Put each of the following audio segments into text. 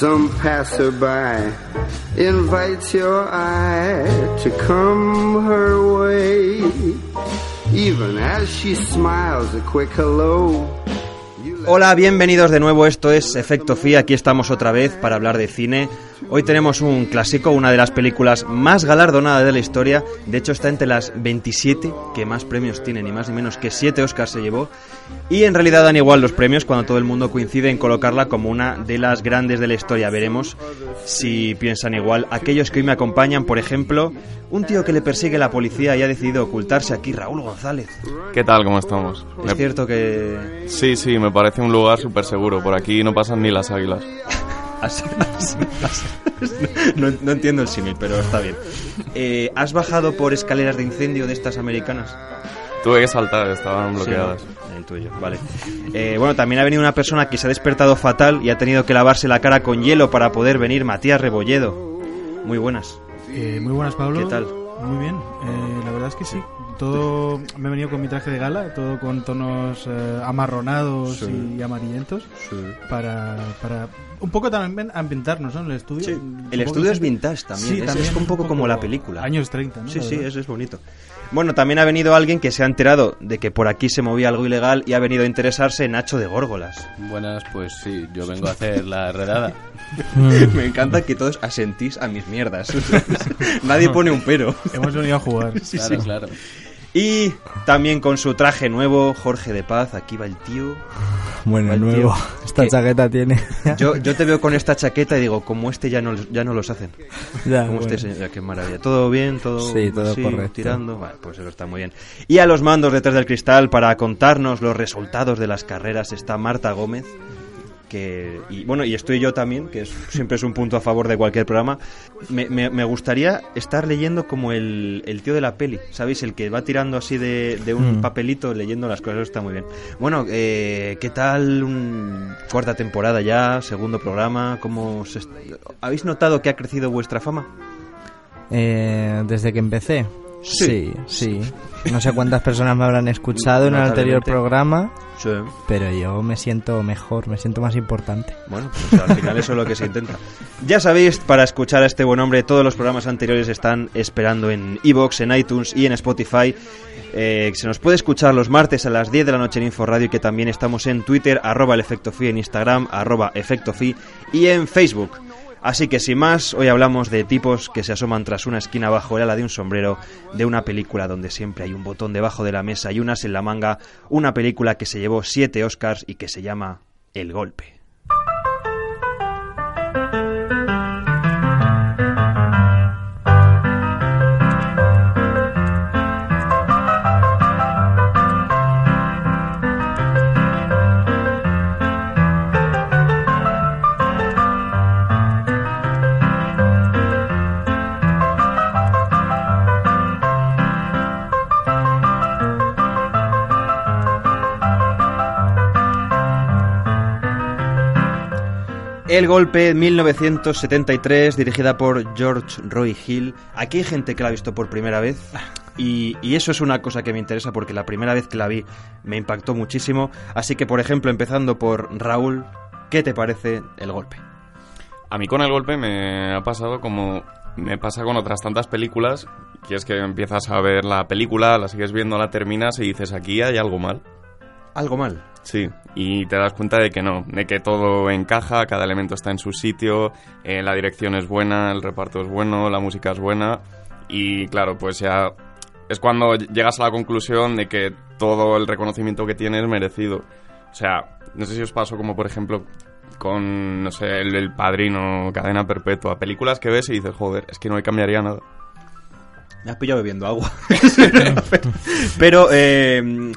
Some passerby invites your eye to come her way. Even as she smiles a quick hello. Hola, bienvenidos de nuevo. Esto es Efecto Fi. Aquí estamos otra vez para hablar de cine. Hoy tenemos un clásico, una de las películas más galardonadas de la historia. De hecho, está entre las 27 que más premios tiene, ni más ni menos que 7 Oscars se llevó. Y en realidad dan igual los premios cuando todo el mundo coincide en colocarla como una de las grandes de la historia. Veremos si piensan igual. Aquellos que hoy me acompañan, por ejemplo, un tío que le persigue la policía y ha decidido ocultarse aquí, Raúl González. ¿Qué tal? ¿Cómo estamos? Es Me- cierto que Sí, sí, me parece un lugar súper seguro. Por aquí no pasan ni las águilas. No, no entiendo el símil, pero está bien. Eh, ¿Has bajado por escaleras de incendio de estas americanas? Tuve que saltar, estaban bloqueadas. Sí, ¿no? El tuyo, vale. Eh, bueno, también ha venido una persona que se ha despertado fatal y ha tenido que lavarse la cara con hielo para poder venir, Matías Rebolledo. Muy buenas. Eh, muy buenas, Pablo. ¿Qué tal? Muy bien. Eh, la verdad es que sí. Todo me he venido con mi traje de gala, todo con tonos eh, amarronados Sí. y amarillentos para, para un poco también ambientar,nos ¿no? en el estudio. Sí. Un El poco estudio es vintage también. Sí, es, también es un poco como la película. Años 30, ¿no? Sí, sí, eso es bonito. Bueno, también ha venido alguien que se ha enterado de que por aquí se movía algo ilegal y ha venido a interesarse en Nacho de Górgolas. Buenas, pues sí, yo vengo a hacer la redada. Me encanta que todos asentís a mis mierdas. Nadie pone un pero. Hemos venido a jugar. Sí, claro, sí. claro. Y también con su traje nuevo, Jorge de Paz, aquí va el tío. Bueno, el nuevo. tío. Esta chaqueta tiene. Yo, yo te veo con esta chaqueta y digo, como este ya no, ya no los hacen. Ya, Como bueno. este señor, ya, qué maravilla. ¿Todo bien? ¿Todo, Sí, todo correcto. tirando? Vale, pues eso está muy bien. Y a los mandos detrás del cristal para contarnos los resultados de las carreras está Marta Gómez. Que, y bueno, y estoy yo también, que es, siempre es un punto a favor de cualquier programa. Me, me- me gustaría estar leyendo como el, el tío de la peli, ¿sabéis? El que va tirando así de, de un Mm. papelito leyendo las cosas, está muy bien. Bueno, eh, ¿qué tal? Un, cuarta temporada ya, segundo programa, ¿cómo se ¿Habéis notado que ha crecido vuestra fama? Eh, desde que empecé. Sí. Sí. No sé cuántas personas me habrán escuchado en el anterior programa, Sí. pero yo me siento mejor, me siento más importante. Bueno, pues al final eso es lo que se intenta. Ya sabéis, para escuchar a este buen hombre, todos los programas anteriores están esperando en Evox, en iTunes y en Spotify. Eh, se nos puede escuchar los martes a las 10 de la noche en Inforadio y que también estamos en Twitter, arroba el efecto en Instagram, arroba efecto fi y en Facebook. Así que sin más, hoy hablamos de tipos que se asoman tras una esquina bajo el ala de un sombrero de una película donde siempre hay un botón debajo de la mesa y unas en la manga, una película que se llevó siete Oscars y que se llama El Golpe. El golpe 1973, dirigida por George Roy Hill. Aquí hay gente que la ha visto por primera vez y, y eso es una cosa que me interesa porque la primera vez que la vi me impactó muchísimo. Así que, por ejemplo, empezando por Raúl, ¿qué te parece el golpe? A mí con el golpe me ha pasado como me pasa con otras tantas películas, que es que empiezas a ver la película, la sigues viendo, la terminas y dices, aquí hay algo mal. Algo mal. Sí, y te das cuenta de que no, de que todo encaja, cada elemento está en su sitio, eh, la dirección es buena, el reparto es bueno, la música es buena Y claro, pues ya es cuando llegas a la conclusión de que todo el reconocimiento que tiene es merecido. O sea, no sé si os pasó como por ejemplo con, no sé, el, Padrino, Cadena Perpetua, películas que ves y dices, joder, es que no me cambiaría nada. Me has pillado bebiendo agua. Pero, eh,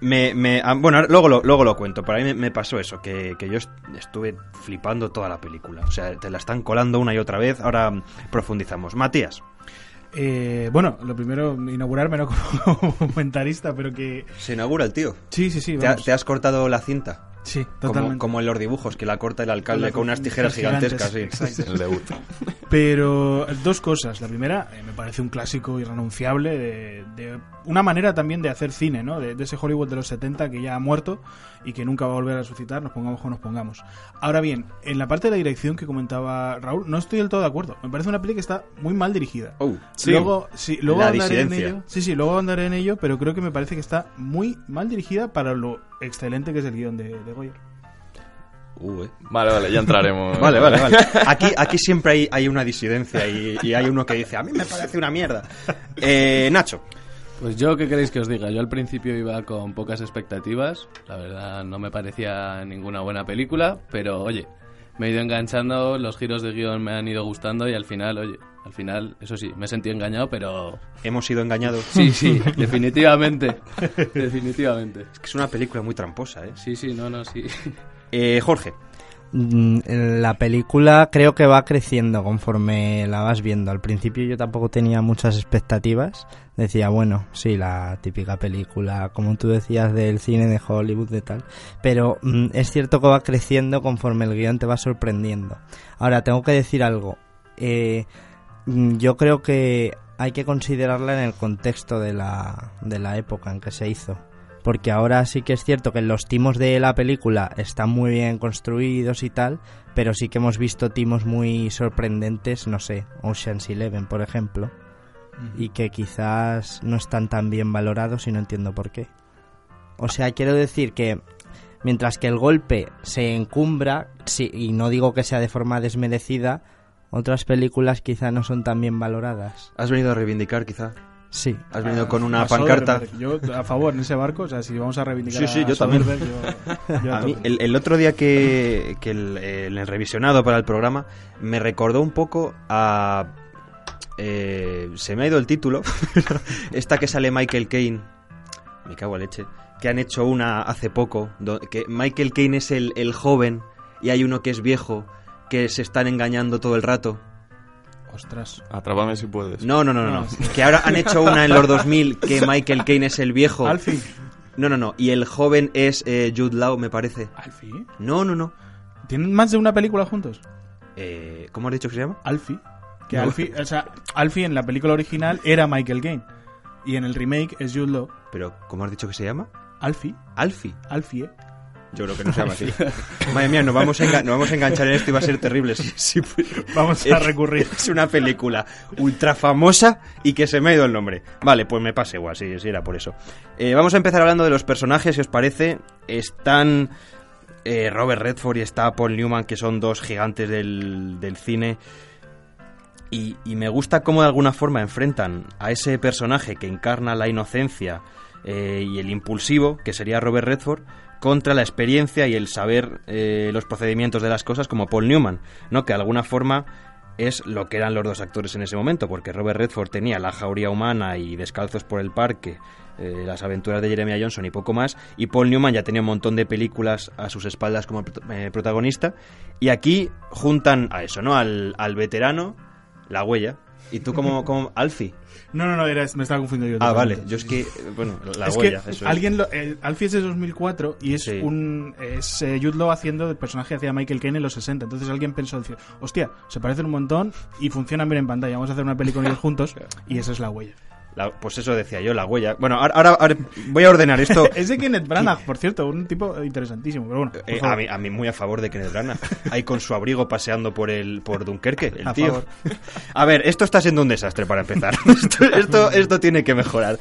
me, me- ah, bueno, luego lo, luego lo cuento. Para mí me, me pasó eso, que, que yo est- estuve flipando toda la película. O sea, te la están colando una y otra vez. Ahora profundizamos. Matías, Eh, bueno, lo primero, inaugurarme ¿no? como comentarista, pero que... se inaugura el tío. Sí, sí, sí, ¿Te, ha- vamos. te has cortado la cinta? Sí, Como, totalmente. como en los dibujos, que la corta el alcalde Con unas tijeras gigantes, gigantescas. sí. El debut. Pero dos cosas. La primera, eh, me parece un clásico irrenunciable de, de una manera también de hacer cine, ¿no? De, de ese Hollywood de los 70 que ya ha muerto y que nunca va a volver a resucitar, nos pongamos como nos pongamos. Ahora bien, en la parte de la dirección que comentaba Raúl, no estoy del todo de acuerdo. Me parece una peli que está muy mal dirigida. Oh, Luego, sí, luego La andaré en ello. Sí, sí, luego andaré en ello, pero creo que me parece que está muy mal dirigida para lo excelente que es el guion de, de Goyer. Uh, eh. Vale, vale, ya entraremos. Vale, vale, vale. Aquí, aquí siempre hay, hay una disidencia y, y hay uno que dice, a mí me parece una mierda. Eh, Nacho, Pues yo, ¿qué queréis que os diga? Yo al principio iba con pocas expectativas. La verdad, no me parecía ninguna buena película. Pero, oye, me he ido enganchando, los giros de guion me han ido gustando y al final, oye, al final, eso sí, me he sentido engañado, pero... hemos sido engañados. Sí, sí, definitivamente. definitivamente. Es que es una película muy tramposa, ¿eh? Sí, sí, no, no, sí. Eh, Jorge, La película creo que va creciendo conforme la vas viendo. Al principio yo tampoco tenía muchas expectativas. Decía, bueno, sí, la típica película, como tú decías, del cine de Hollywood de tal. Pero mm, es cierto que va creciendo conforme el guion te va sorprendiendo. Ahora, tengo que decir algo. Eh, mm, yo creo que hay que considerarla en el contexto de la, de la época en que se hizo. Porque ahora sí que es cierto que los timos de la película están muy bien construidos y tal, pero sí que hemos visto timos muy sorprendentes, no sé, Ocean's Eleven, por ejemplo, y que quizás no están tan bien valorados y no entiendo por qué. O sea, quiero decir que mientras que el golpe se encumbra, sí, y no digo que sea de forma desmerecida, otras películas quizá no son tan bien valoradas. has venido a reivindicar quizá. Sí. Has venido con una A pancarta. Yo a favor en ese barco, o sea, si vamos a reivindicar Sí, sí, a yo también. Soderbergh, yo- yo a A mí, tope. el, el otro día que, que el, revisionado para el programa me recordó un poco a... eh, se me ha ido el título. Esta que sale Michael Caine. Me cago en leche. Que han hecho una hace poco. que Michael Caine es el, el joven y hay uno que es viejo. Que se están engañando todo el rato. Ostras. Atrápame si puedes. No, no, no, no. No. Que ahora han hecho una en los 2000 que Michael Caine es el viejo. Alfie. No, no, no. Y el joven es eh, Jude Law, me parece. ¿Alfie? No, no, no. ¿Tienen más de una película juntos? Eh, ¿Cómo has dicho que se llama? Alfie. Que No. Alfie, o sea, Alfie en la película original era Michael Caine. Y en el remake es Jude Law. Pero, ¿cómo has dicho que se llama? Alfie. Alfie. Alfie, ¿eh? Yo creo que no se llama así. Madre mía, nos vamos, a nos vamos a enganchar en esto y va a ser terrible. Sí, sí, Vamos a recurrir. Es una película ultra famosa y que se me ha ido el nombre. Vale, pues me pasa igual, sí, sí, era por eso. Eh, vamos a empezar hablando de los personajes, si os parece. Están eh, Robert Redford y está Paul Newman, que son dos gigantes del, del cine. Y, y me gusta cómo de alguna forma enfrentan a ese personaje que encarna la inocencia eh, y el impulsivo, que sería Robert Redford, contra la experiencia y el saber eh, los procedimientos de las cosas como Paul Newman, ¿no? Que de alguna forma es lo que eran los dos actores en ese momento, porque Robert Redford tenía la jauría humana y descalzos por el parque, eh, las aventuras de Jeremiah Johnson y poco más, y Paul Newman ya tenía un montón de películas a sus espaldas como eh, protagonista, y aquí juntan a eso, ¿no? Al, al veterano, la huella, y tú como, como Alfie. No, no, no, era, me estaba confundiendo yo. Ah, vale, yo es que, bueno, la es huella, que eso es. alguien lo, Alfie es de 2004 y es Sí. un es eh, Jude Law haciendo el personaje que hacía Michael Caine en los 60 entonces alguien pensó decir hostia se parecen un montón y funcionan bien en pantalla vamos a hacer una ellos juntos y esa es la huella La- pues eso decía yo, la huella. Bueno, ahora, ahora- ahora voy a ordenar esto. es de Kenneth Branagh por cierto un tipo interesantísimo pero bueno Eh, a, mí, a mí muy a favor de Kenneth Branagh. Ahí con su abrigo paseando por el por Dunkerque, el A tío. favor. A ver, esto está siendo un desastre para empezar. Esto, esto, esto tiene que mejorar.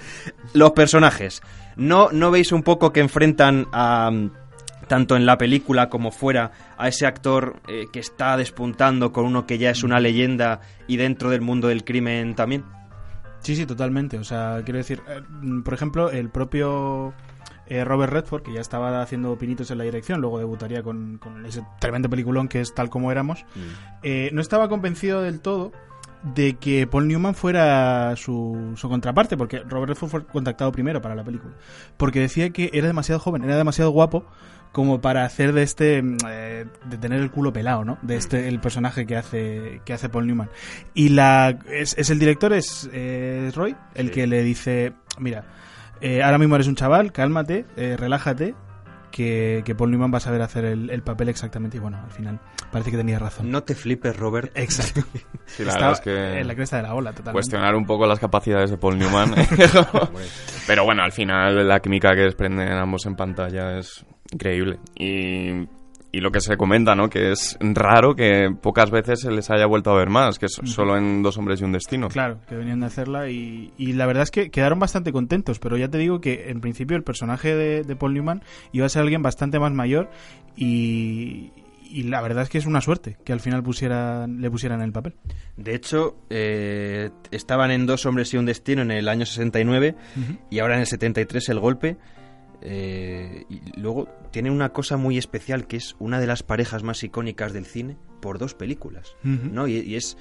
Los personajes. ¿No, ¿No veis un poco que enfrentan a tanto en la película como fuera a ese actor eh, que está despuntando con uno que ya es una leyenda y dentro del mundo del crimen también? Sí, sí, totalmente. O sea, quiero decir, eh, mm, por ejemplo, el propio eh, Robert Redford, que ya estaba haciendo pinitos en la dirección, luego debutaría con, con ese tremendo peliculón que es Tal como éramos, eh, no estaba convencido del todo de que Paul Newman fuera su, su contraparte, porque Robert Redford fue contactado primero para la película, porque decía que era demasiado joven, era demasiado guapo como para hacer de este mm, eh, de tener el culo pelado, ¿no? De este el personaje que hace que hace Paul Newman. Y la es, es el director es, es Roy el que le dice, mira, eh, ahora mismo eres un chaval, cálmate, eh, relájate. Que, que Paul Newman va a saber hacer el, el papel exactamente y bueno, al final parece que tenía razón. No te flipes, Robert. Exacto. Sí, la Estaba verdad es que en la cresta de la ola, totalmente. cuestionar un poco las capacidades de Paul Newman. Pero bueno, al final la química que desprenden ambos en pantalla es increíble. Y, y lo que se comenta, ¿no? Que es raro que pocas veces se les haya vuelto a ver más, que es solo en Dos hombres y un destino. Claro, que venían de hacerla y, y la verdad es que quedaron bastante contentos, pero ya te digo que en principio el personaje de, de Paul Newman iba a ser alguien bastante más mayor y, y la verdad es que es una suerte que al final pusieran, le pusieran el papel. De hecho, eh, estaban en Dos hombres y un destino en el año 69 y ahora en el 73 el golpe. eh, y luego tiene una cosa muy especial que es una de las parejas más icónicas del cine por dos películas. ¿no? Y, y es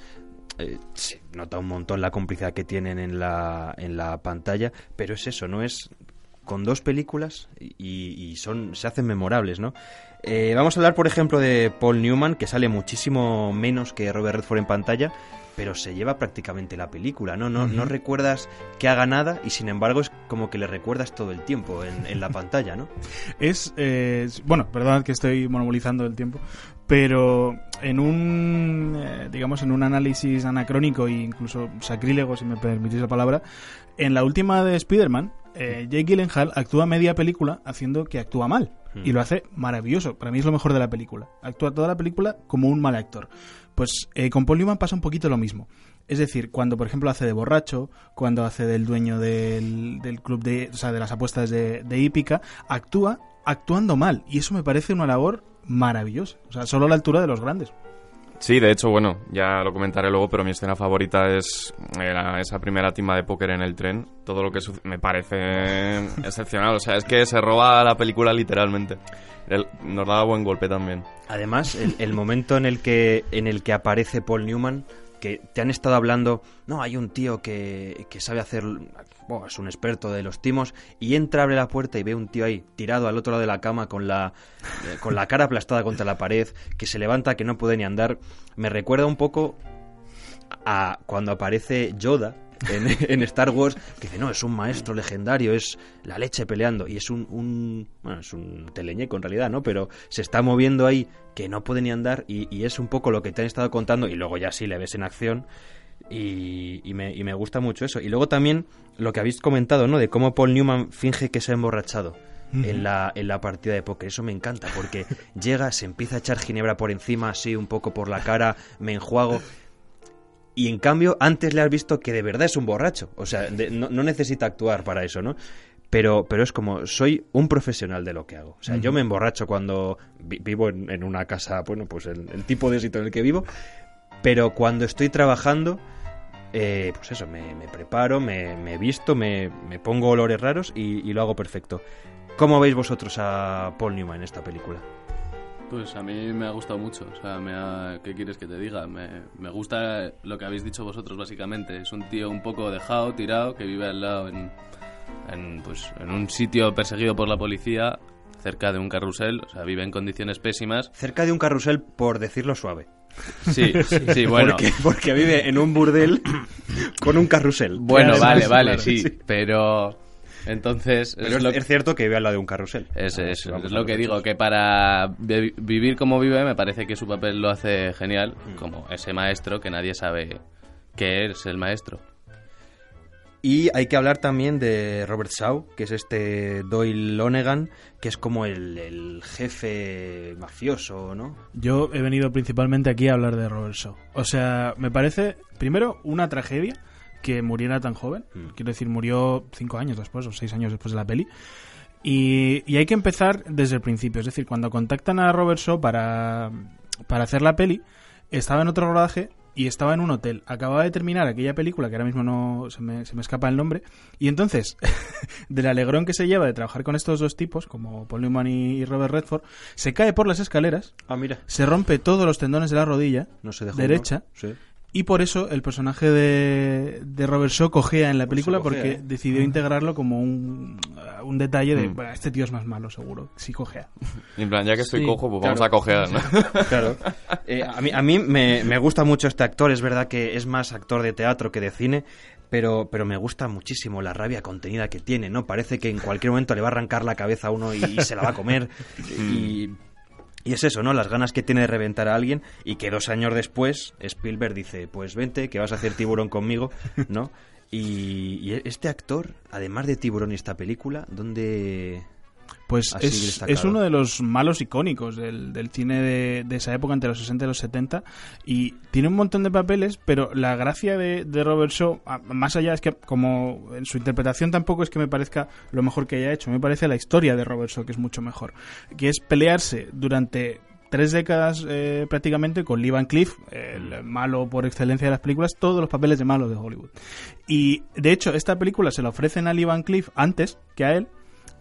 eh, se nota un montón la complicidad que tienen en la, en la pantalla, pero es eso, no es con dos películas y, y son se hacen memorables, ¿no? Eh, vamos a hablar, por ejemplo, de Paul Newman, que sale muchísimo menos que Robert Redford en pantalla, pero se lleva prácticamente la película, ¿no? No, no recuerdas que haga nada y sin embargo es como que le recuerdas todo el tiempo en, en la pantalla, ¿no? Es, eh, bueno, perdonad que estoy monopolizando el tiempo, pero en un, eh, digamos, en un análisis anacrónico e incluso sacrílego, si me permitís la palabra, en la última de Spider-Man, eh, Jake Gyllenhaal actúa media película haciendo que actúa mal. Y lo hace maravilloso. Para mí es lo mejor de la película. Actúa toda la película como un mal actor. Pues eh, con Paul Newman pasa un poquito lo mismo. Es decir, cuando por ejemplo hace de borracho, cuando hace del dueño del, del club de, o sea, de las apuestas de, de hípica, actúa actuando mal. Y eso me parece una labor maravillosa. O sea, solo a la altura de los grandes. Sí, de hecho, bueno, ya lo comentaré luego, pero mi escena favorita es eh, la- esa primera tima de póker en el tren. Todo lo que me parece excepcional. O sea, es que se roba la película literalmente. El- nos da buen golpe también. Además, el, el momento en el que en el que aparece Paul Newman, que te han estado hablando, no, hay un tío que, que sabe hacer, es un experto de los timos, y entra, abre la puerta y ve un tío ahí tirado al otro lado de la cama con la, eh, con la cara aplastada contra la pared, que se levanta, que no puede ni andar. Me recuerda un poco a cuando aparece Yoda en, en Star Wars, que dice, no, es un maestro legendario, es la leche peleando, y es un, un bueno, es un teleñeco en realidad, ¿no? Pero se está moviendo ahí que no puede ni andar, y, y es un poco lo que te han estado contando, y luego ya sí le ves en acción, y, y me, y me gusta mucho eso. Y luego también lo que habéis comentado, ¿no? De cómo Paul Newman finge que se ha emborrachado. En la, en la partida de póker, eso me encanta porque llega, se empieza a echar ginebra por encima, así un poco por la cara, me enjuago, y en cambio, antes le has visto que de verdad es un borracho. O sea, de- no, no necesita actuar para eso, ¿no? Pero, pero es como, soy un profesional de lo que hago. O sea, yo me emborracho cuando vi- vivo en, en una casa, bueno, pues el, el tipo de sitio en el que vivo. Pero cuando estoy trabajando, eh, pues eso, me, me preparo, me, me visto, me, me pongo olores raros y, lo hago perfecto. ¿Cómo veis vosotros a Paul Newman en esta película? Pues a mí me ha gustado mucho. O sea, me ha- ¿qué quieres que te diga? Me, me gusta lo que habéis dicho vosotros, básicamente. Es un tío un poco dejado, tirado, que vive al lado en, en, pues, en un sitio perseguido por la policía, cerca de un carrusel. O sea, vive en condiciones pésimas. Cerca de un carrusel, por decirlo suave. Sí, sí, bueno. Porque, porque vive en un burdel con un carrusel. Bueno, Claro, vale, vale, claro, sí, sí. Pero entonces... Pero es, lo- es cierto que vive al lado de un carrusel. Es, es- Vamos es lo que digo, que para vi- vivir como vive me parece que su papel lo hace genial, como ese maestro que nadie sabe que es el maestro. Y hay que hablar también de Robert Shaw, que es este Doyle Lonegan, que es como el, el jefe mafioso, ¿no? Yo he venido principalmente aquí a hablar de Robert Shaw. O sea, me parece, primero, una tragedia que muriera tan joven. Mm. Quiero decir, murió cinco años después o seis años después de la peli. Y, y hay que empezar desde el principio. Es decir, cuando contactan a Robert Shaw para, para hacer la peli, estaba en otro rodaje y estaba en un hotel. Acababa de terminar aquella película, que ahora mismo no se me, se me escapa el nombre, y entonces, del alegrón que se lleva de trabajar con estos dos tipos, como Paul Newman y Robert Redford, se cae por las escaleras, Ah, mira. se rompe todos los tendones de la rodilla No se dejó. derecha. Sí. Y por eso el personaje de, de Robert Shaw cojea en la película porque ¿eh? decidió integrarlo como un, un detalle de, Mm. "Bueno, este tío es más malo seguro, si cojea. En plan, ya que estoy Sí, cojo, pues vamos claro. a cojear, ¿no? Claro. Eh, a mí, a mí me, me gusta mucho este actor. Es verdad que es más actor de teatro que de cine. Pero, pero me gusta muchísimo la rabia contenida que tiene, ¿no? Parece que en cualquier momento le va a arrancar la cabeza a uno y, y se la va a comer. y, y es eso, ¿no? Las ganas que tiene de reventar a alguien y que dos años después Spielberg dice, pues vente, que vas a hacer tiburón conmigo, ¿no? Y, este actor, además de tiburón y esta película, ¿dónde...? Pues es, uno de los malos icónicos del, del cine de, de esa época, entre los 60 y los 70, y tiene un montón de papeles, pero la gracia de, de Robert Shaw, más allá es que como en su interpretación tampoco es que me parezca lo mejor que haya hecho, me parece la historia de Robert Shaw que es mucho mejor, que es pelearse durante tres décadas eh, prácticamente con Lee Van Cleef, el malo por excelencia de las películas, todos los papeles de malo de Hollywood. Y de hecho, esta película se la ofrecen a Lee Van Cleef antes que a él.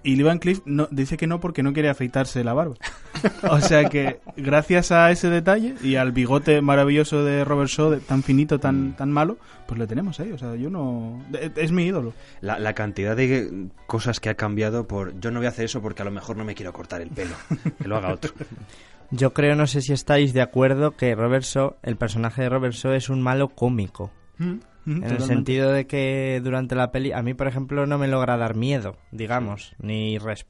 Y Lee Van Cleef no, dice que no porque no quiere afeitarse la barba. O sea que gracias a ese detalle y al bigote maravilloso de Robert Shaw, de- tan finito, tan, tan malo, pues lo tenemos ahí. O sea, yo no... Es, es mi ídolo. La, la cantidad de cosas que ha cambiado por... Yo no voy a hacer eso porque a lo mejor no me quiero cortar el pelo. Que lo haga otro. Yo creo, no sé si estáis de acuerdo, que Robert Shaw, el personaje de Robert Shaw es un malo cómico. En el sentido de que durante la peli, a mí por ejemplo no me logra dar miedo, digamos, ni res-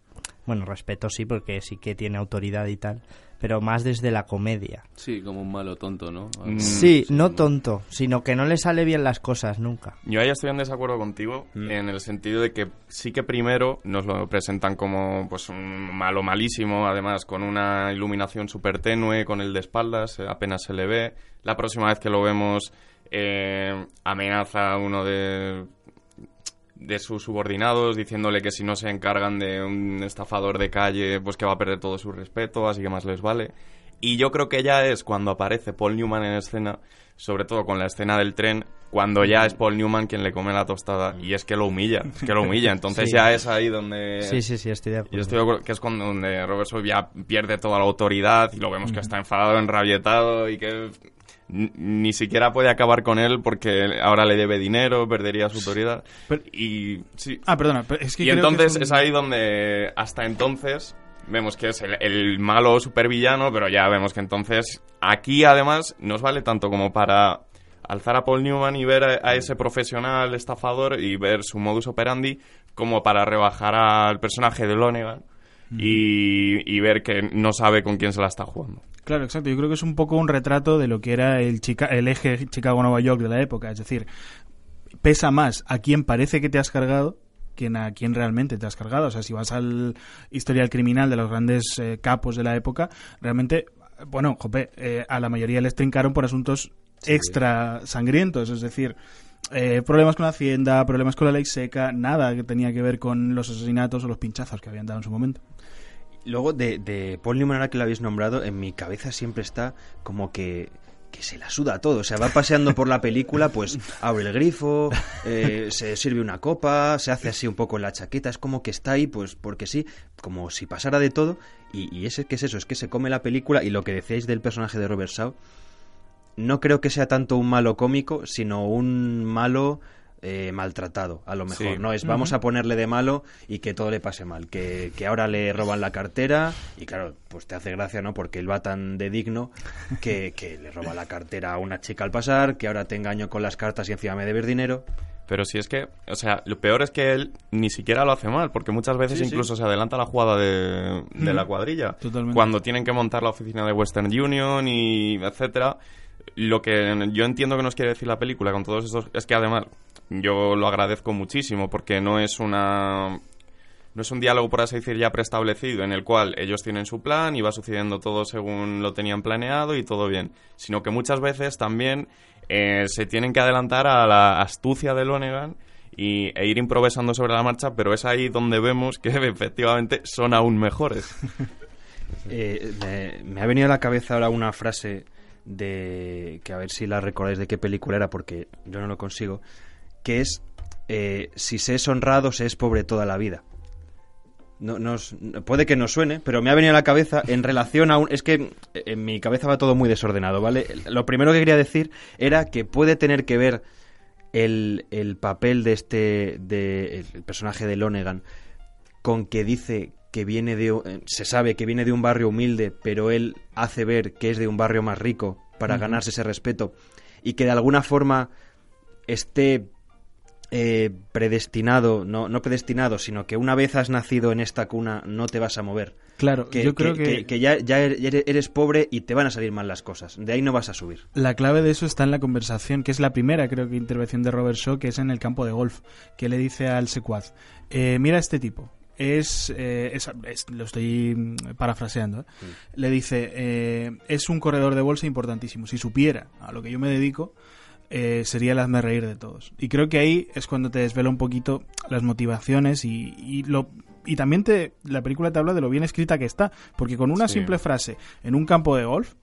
bueno, respeto sí, porque sí que tiene autoridad y tal, pero más desde la comedia. Sí, como un malo tonto, ¿no? Mm, Sí, no tonto, sino que no le sale bien las cosas nunca. Yo ahí estoy en desacuerdo contigo Mm. en el sentido de que sí que primero nos lo presentan como pues un malo malísimo, además con una iluminación súper tenue, con el de espaldas, eh, apenas se le ve. La próxima vez que lo vemos eh, amenaza a uno de de sus subordinados diciéndole que si no se encargan de un estafador de calle pues que va a perder todo su respeto así que más les vale y yo creo que ya es cuando aparece Paul Newman en escena sobre todo con la escena del tren cuando ya es Paul Newman quien le come la tostada y es que lo humilla es que lo humilla entonces Sí. ya es ahí donde Sí, sí, sí, estoy de acuerdo. estoy de acuerdo que es cuando donde Robert Shaw ya pierde toda la autoridad y lo vemos que está enfadado, enrabietado y que ni siquiera puede acabar con él porque ahora le debe dinero, perdería su autoridad. Pero- y sí. Ah, perdona, pero es que y que entonces es ahí donde hasta entonces vemos que es el, el malo supervillano, pero ya vemos que entonces aquí además nos vale tanto como para alzar a Paul Newman y ver a, a ese profesional estafador y ver su modus operandi como para rebajar al personaje de Lonegan y, y ver que no sabe con quién se la está jugando. Claro, exacto. Yo creo que es un poco un retrato de lo que era el, Chica el eje Chicago-Nueva York de la época. Es decir, pesa más a quien parece que te has cargado que a quien realmente te has cargado. O sea, si vas al historial criminal de los grandes eh, capos de la época, realmente, bueno, jope, eh, a la mayoría les trincaron por asuntos extra sangrientos. Es decir, eh, problemas con la hacienda, problemas con la ley seca, nada que tenía que ver con los asesinatos o los pinchazos que habían dado en su momento. Luego, de, de Paul Newman, que lo habéis nombrado, en mi cabeza siempre está como que, que se la suda todo. O sea, va paseando por la película, pues abre el grifo, eh, se sirve una copa, se hace así un poco la chaqueta. Es como que está ahí, pues porque sí, como si pasara de todo. Y, y ese que es eso, es que se come la película. Y lo que decíais del personaje de Robert Shaw, no creo que sea tanto un malo cómico, sino un malo eh, maltratado, a lo mejor. Sí. No es vamos a ponerle de malo y que todo le pase mal. Que, que ahora le roban la cartera y claro, pues te hace gracia, ¿no? Porque él va tan de digno que, que le roba la cartera a una chica al pasar, que ahora te engaño con las cartas y encima me debes dinero. Pero si es que, o sea, lo peor es que él ni siquiera lo hace mal, porque muchas veces Sí, sí. incluso se adelanta la jugada de, de la cuadrilla. totalmente. Cuando tienen que montar la oficina de Western Union y etcétera. Lo que yo entiendo que nos quiere decir la película con todos estos es que además yo lo agradezco muchísimo porque no es una no es un diálogo, por así decir, ya preestablecido, en el cual ellos tienen su plan y va sucediendo todo según lo tenían planeado y todo bien, sino que muchas veces también eh, se tienen que adelantar a la astucia de Lonegan y, e ir improvisando sobre la marcha, pero es ahí donde vemos que efectivamente son aún mejores. Eh, me, me ha venido a la cabeza ahora una frase de que a ver si la recordáis de qué película era porque yo no lo consigo, que es eh, si se es honrado se es pobre toda la vida. No, nos- puede que no suene, pero me ha venido a la cabeza en relación a un... Es que en mi cabeza va todo muy desordenado, ¿vale? Lo primero que quería decir era que puede tener que ver el, el papel de este... De, el personaje de Lonegan con que dice que viene de... eh, Se sabe que viene de un barrio humilde, pero él hace ver que es de un barrio más rico para ganarse ese respeto y que de alguna forma esté eh, predestinado, no, no predestinado, sino que una vez has nacido en esta cuna no te vas a mover. Claro, que, yo creo que- que ya, ya eres, pobre y te van a salir mal las cosas. De ahí no vas a subir. La clave de eso está en la conversación, que es la primera, creo que, intervención de Robert Shaw, que es en el campo de golf, que le dice al secuaz, eh, mira a este tipo, es, eh, es- es- lo estoy mm, parafraseando, ¿eh? le dice, eh, es un corredor de bolsa importantísimo, si supiera a lo que yo me dedico, eh, sería el hazme reír de todos. Y creo que ahí es cuando te desvela un poquito las motivaciones y, y lo... Y también te, la película te habla de lo bien escrita que está, porque con una Sí. simple frase en un campo de golf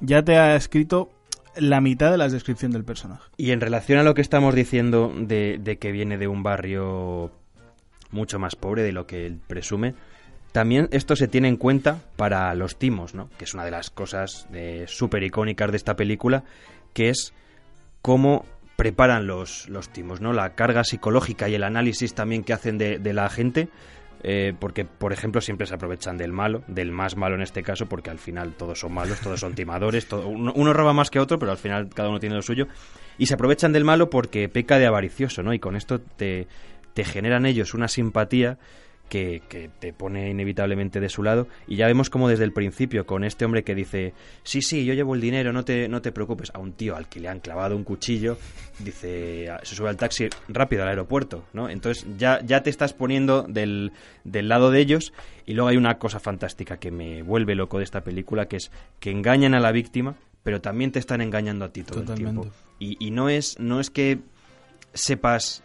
ya te ha escrito la mitad de la descripción del personaje. Y en relación a lo que estamos diciendo de, de que viene de un barrio mucho más pobre de lo que él presume, también esto se tiene en cuenta para los timos, ¿no? Que es una de las cosas eh, súper icónicas de esta película, que es cómo preparan los, los timos, ¿no? La carga psicológica y el análisis también que hacen de, de la gente, eh, porque, por ejemplo, siempre se aprovechan del malo, del más malo en este caso, porque al final todos son malos, todos son timadores, uno, uno roba más que otro, pero al final cada uno tiene lo suyo, y se aprovechan del malo porque peca de avaricioso, ¿no? Y con esto te, te generan ellos una simpatía que, que te pone inevitablemente de su lado. Y ya vemos como desde el principio con este hombre que dice sí sí yo llevo el dinero no te no te preocupes a un tío al que le han clavado un cuchillo dice se sube al taxi rápido al aeropuerto no entonces ya ya te estás poniendo del, del lado de ellos. Y luego hay una cosa fantástica que me vuelve loco de esta película que es que engañan a la víctima pero también te están engañando a ti todo el tiempo. Y, y no es no es que sepas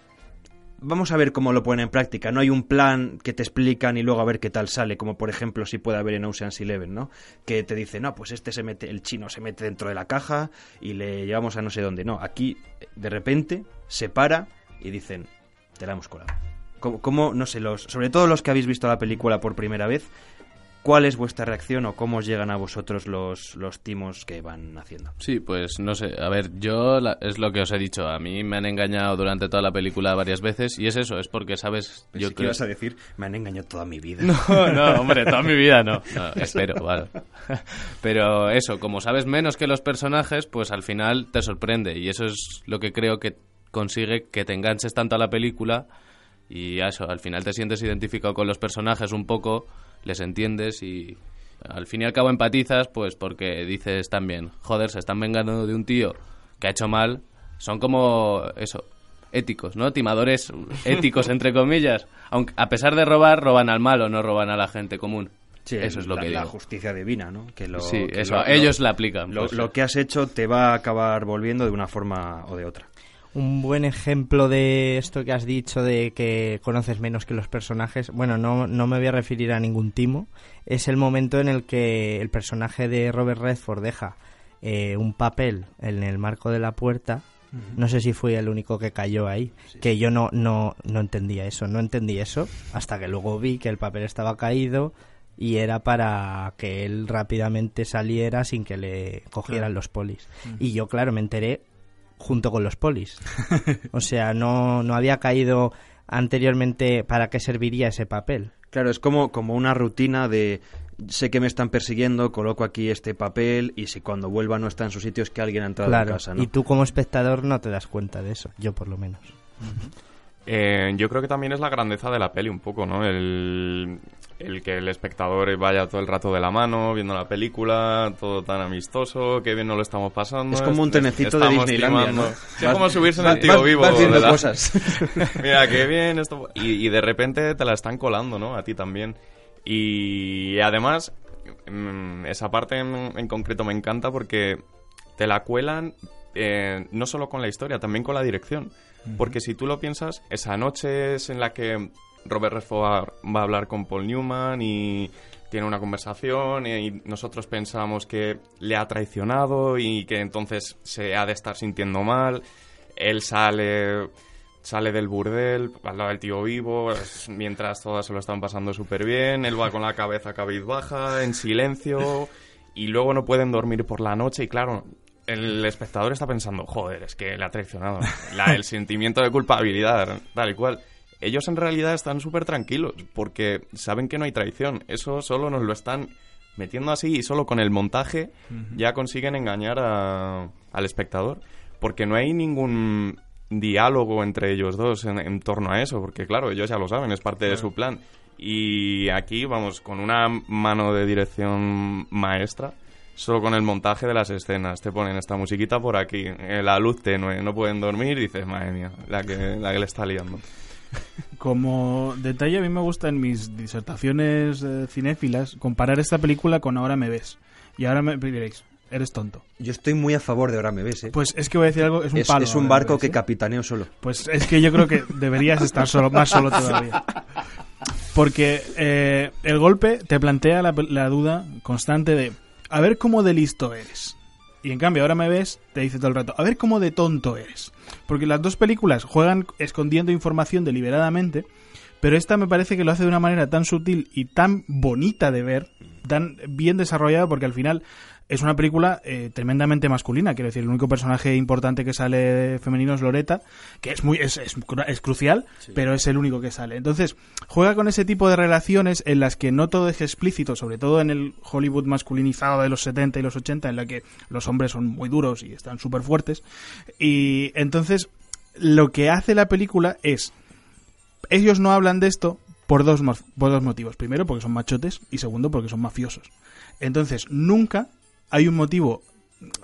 vamos a ver cómo lo ponen en práctica. No hay un plan que te explican y luego a ver qué tal sale, como por ejemplo si puede haber en Ocean's Eleven, ¿no? Que te dice, no, pues este se mete, el chino se mete dentro de la caja y le llevamos a no sé dónde. No, aquí de repente se para y dicen, te la hemos colado. ¿Cómo, cómo, no sé, los, sobre todo los que habéis visto la película por primera vez, ¿cuál es vuestra reacción o cómo os llegan a vosotros los, los timos que van haciendo? Sí, pues no sé. A ver, yo la- es lo que os he dicho. A mí me han engañado durante toda la película varias veces y es eso, es porque sabes. Yo yo que creo. ibas a decir, me han engañado toda mi vida. No, no, hombre, toda mi vida no. No, espero, vale. Pero eso, como sabes menos que los personajes, pues al final te sorprende y eso es lo que creo que consigue que te enganches tanto a la película y eso, al final te sientes identificado con los personajes un poco, les entiendes y al fin y al cabo empatizas, pues porque dices también, joder, se están vengando de un tío que ha hecho mal, son como eso, éticos, ¿no? Timadores éticos, entre comillas. Aunque a pesar de robar, roban al malo, no roban a la gente común. Sí, eso es lo la, que la digo. justicia divina, ¿no? Que lo, Sí, que eso, lo- ellos lo- la aplican. Lo, pues, lo que has hecho te va a acabar volviendo de una forma o de otra. Un buen ejemplo de esto que has dicho de que conoces menos que los personajes, bueno, no, no me voy a referir a ningún timo, es el momento en el que el personaje de Robert Redford deja eh, un papel en el marco de la puerta. No sé si fui el único que cayó ahí, que yo no, no, no entendía eso, no entendí eso, hasta que luego vi que el papel estaba caído y era para que él rápidamente saliera sin que le cogieran los polis. Y yo, claro, me enteré junto con los polis. O sea, no, no había caído anteriormente para qué serviría ese papel. Claro, es como, como una rutina de sé que me están persiguiendo, coloco aquí este papel y si cuando vuelva no está en su sitio es que alguien ha entrado Claro, en casa, ¿no? y tú como espectador no te das cuenta de eso, yo por lo menos. Eh, yo creo que también es la grandeza de la peli un poco, ¿no? El, el que el espectador vaya todo el rato de la mano, viendo la película, todo tan amistoso, que bien no lo estamos pasando. Es como un trenecito de Disneylandia. ¿no? Sí, es como subirse en el tío vivo. vas cosas. Mira, qué bien esto. Y, y de repente te la están colando, ¿no? A ti también. Y además, mm, esa parte en, en concreto me encanta porque te la cuelan eh, no solo con la historia, también con la dirección. Porque si tú lo piensas, esa noche es en la que Robert Redford va, a hablar con Paul Newman y tiene una conversación y nosotros pensamos que le ha traicionado y que entonces se ha de estar sintiendo mal. Él sale sale del burdel al lado del tío vivo, mientras todas se lo están pasando súper bien, él va con la cabeza cabizbaja, en silencio, y luego no pueden dormir por la noche, y claro, el espectador está pensando, joder, es que le ha traicionado, el sentimiento de culpabilidad, tal y cual. Ellos en realidad están súper tranquilos, porque saben que no hay traición, eso solo nos lo están metiendo así y solo con el montaje ya consiguen engañar a- al espectador, porque no hay ningún diálogo entre ellos dos en, en torno a eso, porque claro, ellos ya lo saben, es parte de su plan. Y aquí vamos con una mano de dirección maestra, solo con el montaje de las escenas. Te ponen esta musiquita por aquí, eh, la luz tenue, no pueden dormir y dices, madre mía, la que, la que le está liando. Como detalle, a mí me gusta en mis disertaciones eh, cinéfilas comparar esta película con Ahora me ves. Y ahora me diréis, eres tonto. Yo estoy muy a favor de Ahora me ves, ¿eh? Pues es que voy a decir algo, es un es, palo. es un barco ves, que ¿eh? capitaneo solo. Pues es que yo creo que deberías estar solo, más solo todavía. Porque eh, el golpe te plantea la, la duda constante de a ver cómo de listo eres. Y en cambio, ahora me ves, te dice todo el rato, a ver cómo de tonto eres. Porque las dos películas juegan escondiendo información deliberadamente, pero esta me parece que lo hace de una manera tan sutil y tan bonita de ver, tan bien desarrollada, porque al final es una película eh, tremendamente masculina. Quiero decir, el único personaje importante que sale femenino es Loreta, que es muy es, es, es crucial, pero es el único que sale. Entonces, juega con ese tipo de relaciones en las que no todo es explícito, sobre todo en el Hollywood masculinizado de los 70 y los 80, en la que los hombres son muy duros y están súper fuertes. Y entonces, lo que hace la película es ellos no hablan de esto por dos, por dos motivos. Primero, porque son machotes y segundo, porque son mafiosos. Entonces, nunca hay un motivo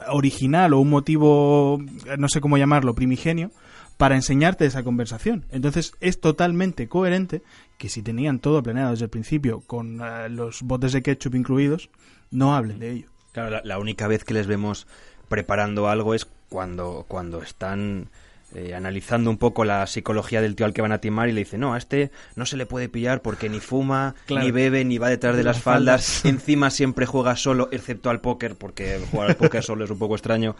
original o un motivo, no sé cómo llamarlo, primigenio, para enseñarte esa conversación. Entonces, es totalmente coherente que si tenían todo planeado desde el principio, con eh, los botes de ketchup incluidos, no hablen de ello. Claro, la, la única vez que les vemos preparando algo es cuando, cuando están eh, analizando un poco la psicología del tío al que van a timar y le dicen, no, a este no se le puede pillar porque ni fuma, Claro. ni bebe, ni va detrás de las Las faldas, faldas. encima siempre juega solo, excepto al póker, porque jugar al póker solo es un poco extraño.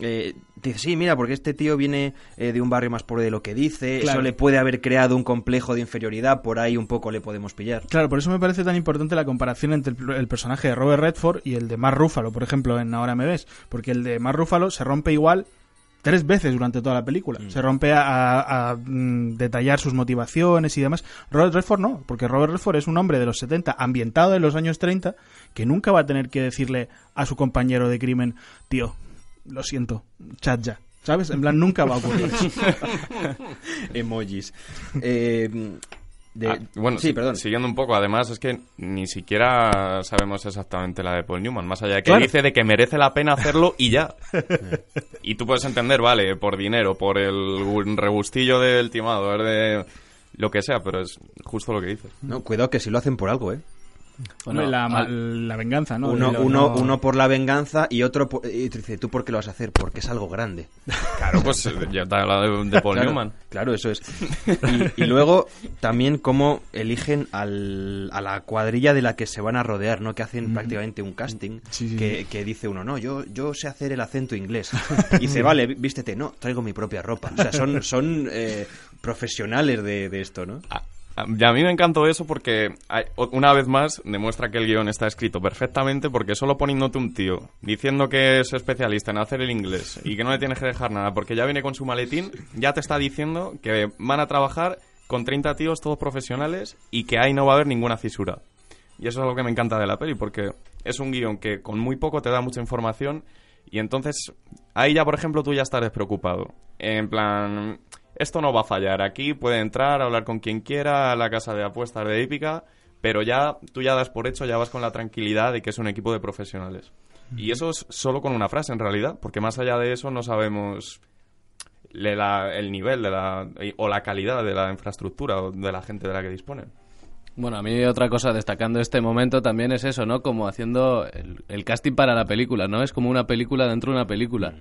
Eh, dice, sí, mira, porque este tío viene eh, de un barrio más pobre de lo que dice, Claro. eso le puede haber creado un complejo de inferioridad, por ahí un poco le podemos pillar. Claro, por eso me parece tan importante la comparación entre el, el personaje de Robert Redford y el de Mark Ruffalo, por ejemplo, en Ahora me ves. Porque el de Mark Ruffalo se rompe igual tres veces durante toda la película. Se rompe a, a- a, mm, detallar sus motivaciones y demás. Robert Redford no, porque Robert Redford es un hombre de los 70, ambientado en los años 30, que nunca va a tener que decirle a su compañero de crimen, tío, lo siento, chat ya. ¿Sabes? En plan, nunca va a ocurrir. Emojis. Eh, de- Ah, bueno, sí, si- perdón. siguiendo un poco, además es que ni siquiera sabemos exactamente la de Paul Newman, más allá de que Claro. dice de que merece la pena hacerlo y ya. y tú puedes entender, vale, por dinero, por el rebustillo del timador, de lo que sea, pero es justo lo que dices. No, cuidado que si lo hacen por algo, ¿eh? La, al- la venganza, ¿no? uno, lo uno, no- uno por la venganza y otro por... Y tú dices, ¿tú por qué lo vas a hacer? Porque es algo grande. Claro, pues eh, ya te he hablado de, de Paul claro, Newman. Claro, eso es. Y, y luego también cómo eligen al- a la cuadrilla de la que se van a rodear, ¿no? Que hacen prácticamente un casting Sí, sí, que, que dice uno, no, yo, yo sé hacer el acento inglés. Y dice, vale, ví- vístete, no, traigo mi propia ropa. O sea, son, son eh, profesionales de, de esto, ¿no? A, a- y a mí me encantó eso porque, una vez más, demuestra que el guion está escrito perfectamente porque solo poniéndote un tío diciendo que es especialista en hacer el inglés y que no le tienes que dejar nada porque ya viene con su maletín, ya te está diciendo que van a trabajar con 30 tíos todos profesionales y que ahí no va a haber ninguna fisura. Y eso es lo que me encanta de la peli porque es un guion que con muy poco te da mucha información y entonces ahí ya, por ejemplo, tú ya estás despreocupado. En plan, esto no va a fallar. Aquí puede entrar, hablar con quien quiera, a la casa de apuestas de Épica, pero ya tú ya das por hecho, ya vas con la tranquilidad de que es un equipo de profesionales. Y eso es solo con una frase, en realidad, porque más allá de eso no sabemos la- el nivel de la, o la calidad de la infraestructura o de la gente de la que disponen. Bueno, a mí otra cosa destacando este momento también es eso, ¿no? Como haciendo el, el casting para la película, ¿no? Es como una película dentro de una película.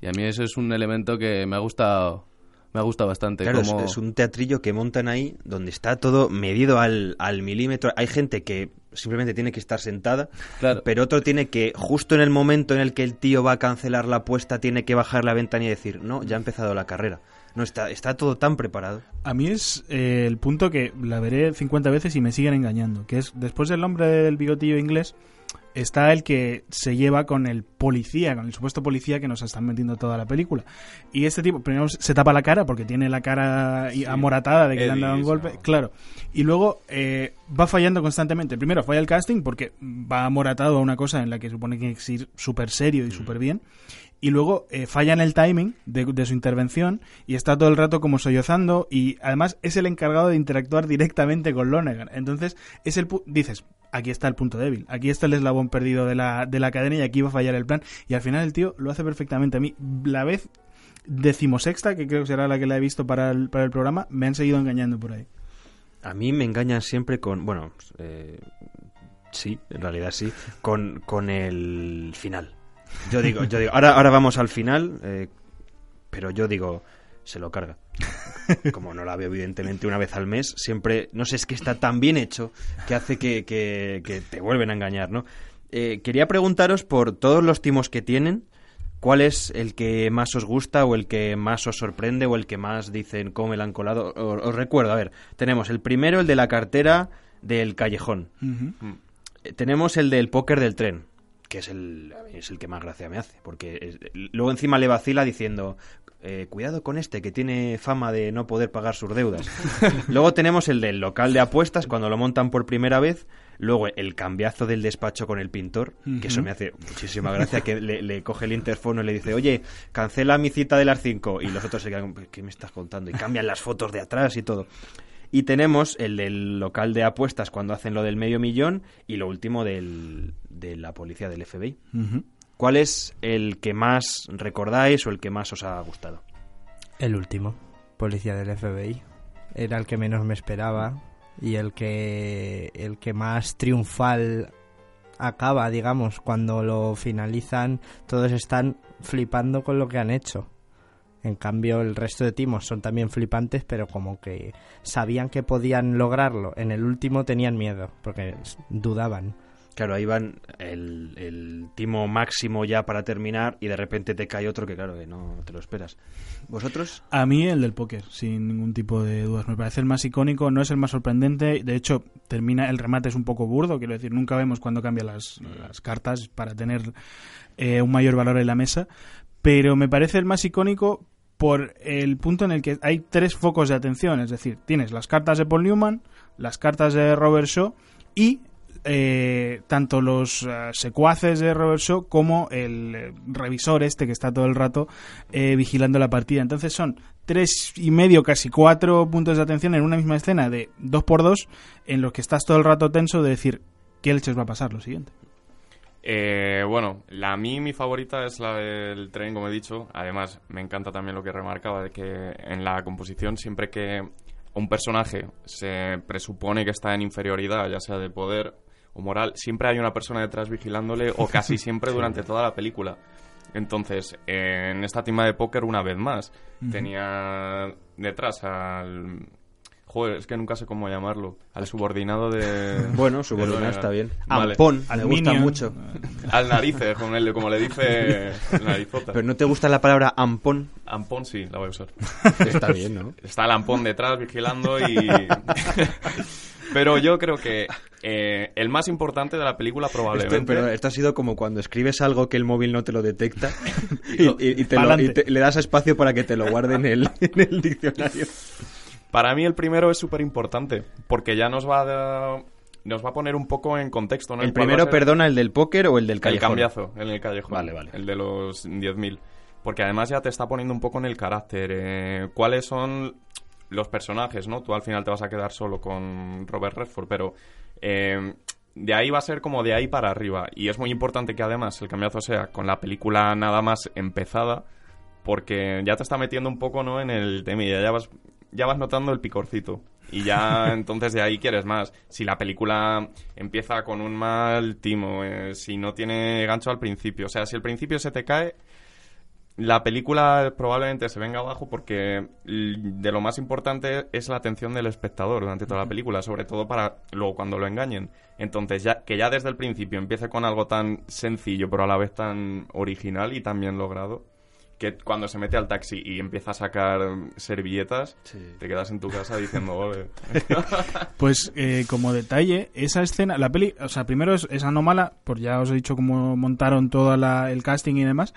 Y a mí eso es un elemento que me ha gustado Me ha gustado bastante. Claro, es- como- es, un teatrillo que montan ahí donde está todo medido al, al milímetro. Hay gente que simplemente tiene que estar sentada, Claro. pero otro tiene que, justo en el momento en el que el tío va a cancelar la apuesta, tiene que bajar la ventana y decir, no, ya ha empezado la carrera. No, está, está todo tan preparado. A mí es eh, el punto que la veré 50 veces y me siguen engañando, que es después del hombre del bigotillo inglés está el que se lleva con el policía, con el supuesto policía que nos están metiendo toda la película. Y este tipo primero se tapa la cara porque tiene la cara amoratada de que le han dado un golpe, claro. Y luego eh, va fallando constantemente. Primero falla el casting porque va amoratado a una cosa en la que supone que que ir súper serio y súper bien y luego eh, falla en el timing de, de su intervención y está todo el rato como sollozando y además es el encargado de interactuar directamente con Lonegan. Entonces, es el pu- dices, aquí está el punto débil, aquí está el eslabón perdido de la, de la cadena y aquí va a fallar el plan. Y al final el tío lo hace perfectamente. A mí, la vez decimosexta, que creo que será la que la he visto para el, para el programa, me han seguido engañando por ahí. A mí me engañan siempre con, bueno, eh, sí, en realidad sí, con, con el final. Yo digo, yo digo, ahora, ahora vamos al final, eh, pero yo digo, se lo carga. Como no la veo evidentemente una vez al mes, siempre, no sé, es que está tan bien hecho que hace que, que- que te vuelven a engañar, ¿no? Eh, quería preguntaros por todos los timos que tienen, ¿cuál es el que más os gusta o el que más os sorprende o el que más dicen cómo me la han colado? Os, os recuerdo, a ver, tenemos el primero, el de la cartera del callejón. Eh, Tenemos el del póker del tren, que es el, es el que más gracia me hace, porque es- luego encima le vacila diciendo, eh, cuidado con este, que tiene fama de no poder pagar sus deudas. luego tenemos el del local de apuestas, cuando lo montan por primera vez. Luego el cambiazo del despacho con el pintor, que eso me hace muchísima gracia, que le, le coge el interfono y le dice, oye, cancela mi cita de las 5. Y los otros se quedan, ¿qué me estás contando? Y cambian las fotos de atrás y todo. Y tenemos el del local de apuestas cuando hacen lo del medio millón y lo último del, de la policía del FBI. ¿Cuál es el que más recordáis o el que más os ha gustado? El último, policía del FBI. Era el que menos me esperaba y el que el que más triunfal acaba, digamos, cuando lo finalizan, todos están flipando con lo que han hecho. En cambio, el resto de timos son también flipantes, pero como que sabían que podían lograrlo. En el último tenían miedo, porque dudaban. Claro, ahí van el, el timo máximo ya para terminar y de repente te cae otro que claro que no te lo esperas. ¿Vosotros? A mí el del póker, sin ningún tipo de dudas. Me parece el más icónico, no es el más sorprendente. De hecho, termina el remate es un poco burdo, quiero decir, nunca vemos cuando cambian las, las cartas para tener eh, un mayor valor en la mesa. Pero me parece el más icónico por el punto en el que hay tres focos de atención. Es decir, tienes las cartas de Paul Newman, las cartas de Robert Shaw y eh, tanto los eh, secuaces de Shaw como el eh, revisor este que está todo el rato eh, vigilando la partida. Entonces son tres y medio, casi cuatro puntos de atención en una misma escena de dos por dos en los que estás todo el rato tenso de decir qué leches va a pasar lo siguiente. Eh, bueno, la, a mí mi favorita es la del tren, como he dicho. Además, me encanta también lo que remarcaba de que en la composición siempre que un personaje se presupone que está en inferioridad, ya sea de poder o moral, siempre hay una persona detrás vigilándole o casi siempre durante toda la película. Entonces, en esta tima de póker, una vez más, tenía detrás al... Joder, es que nunca sé cómo llamarlo. Al subordinado de... Bueno, subordinado está bien. Vale. Ampón, me gusta mucho. Al narices, como, el- como le dice el narizota. Pero no te gusta la palabra ampón. Ampón sí, la voy a usar. Está bien, ¿no? Está el ampón detrás vigilando y... Pero yo creo que eh, el más importante de la película probablemente... Esto, pero esto ha sido como cuando escribes algo que el móvil no te lo detecta y, y- y te lo- Pa'lante. y te- le das espacio para que te lo guarde en el, en el diccionario. Para mí el primero es súper importante, porque ya nos va a dar- nos va a poner un poco en contexto, ¿no? ¿El primero, perdona, el del póker o el del El callejón? cambiazo, en el callejón. Vale, vale. El de los 10.000. Porque además ya te está poniendo un poco en el carácter. eh, ¿Cuáles son los personajes, no? Tú al final te vas a quedar solo con Robert Redford, pero eh, de ahí va a ser como de ahí para arriba. Y es muy importante que además el cambiazo sea con la película nada más empezada, porque ya te está metiendo un poco, ¿no? En el tema y ya vas, ya vas notando el picorcito. Y ya entonces de ahí quieres más. Si la película empieza con un mal timo, eh, si no tiene gancho al principio, o sea, si el principio se te cae, la película probablemente se venga abajo porque de lo más importante es la atención del espectador durante toda la película, sobre todo para luego cuando lo engañen. Entonces, ya que ya desde el principio empiece con algo tan sencillo, pero a la vez tan original y tan bien logrado, que cuando se mete al taxi y empieza a sacar servilletas, te quedas en tu casa diciendo, "Ole". Pues eh, como detalle, esa escena, la peli, o sea, primero es, es anómala, por ya os he dicho cómo montaron todo la- el casting y demás,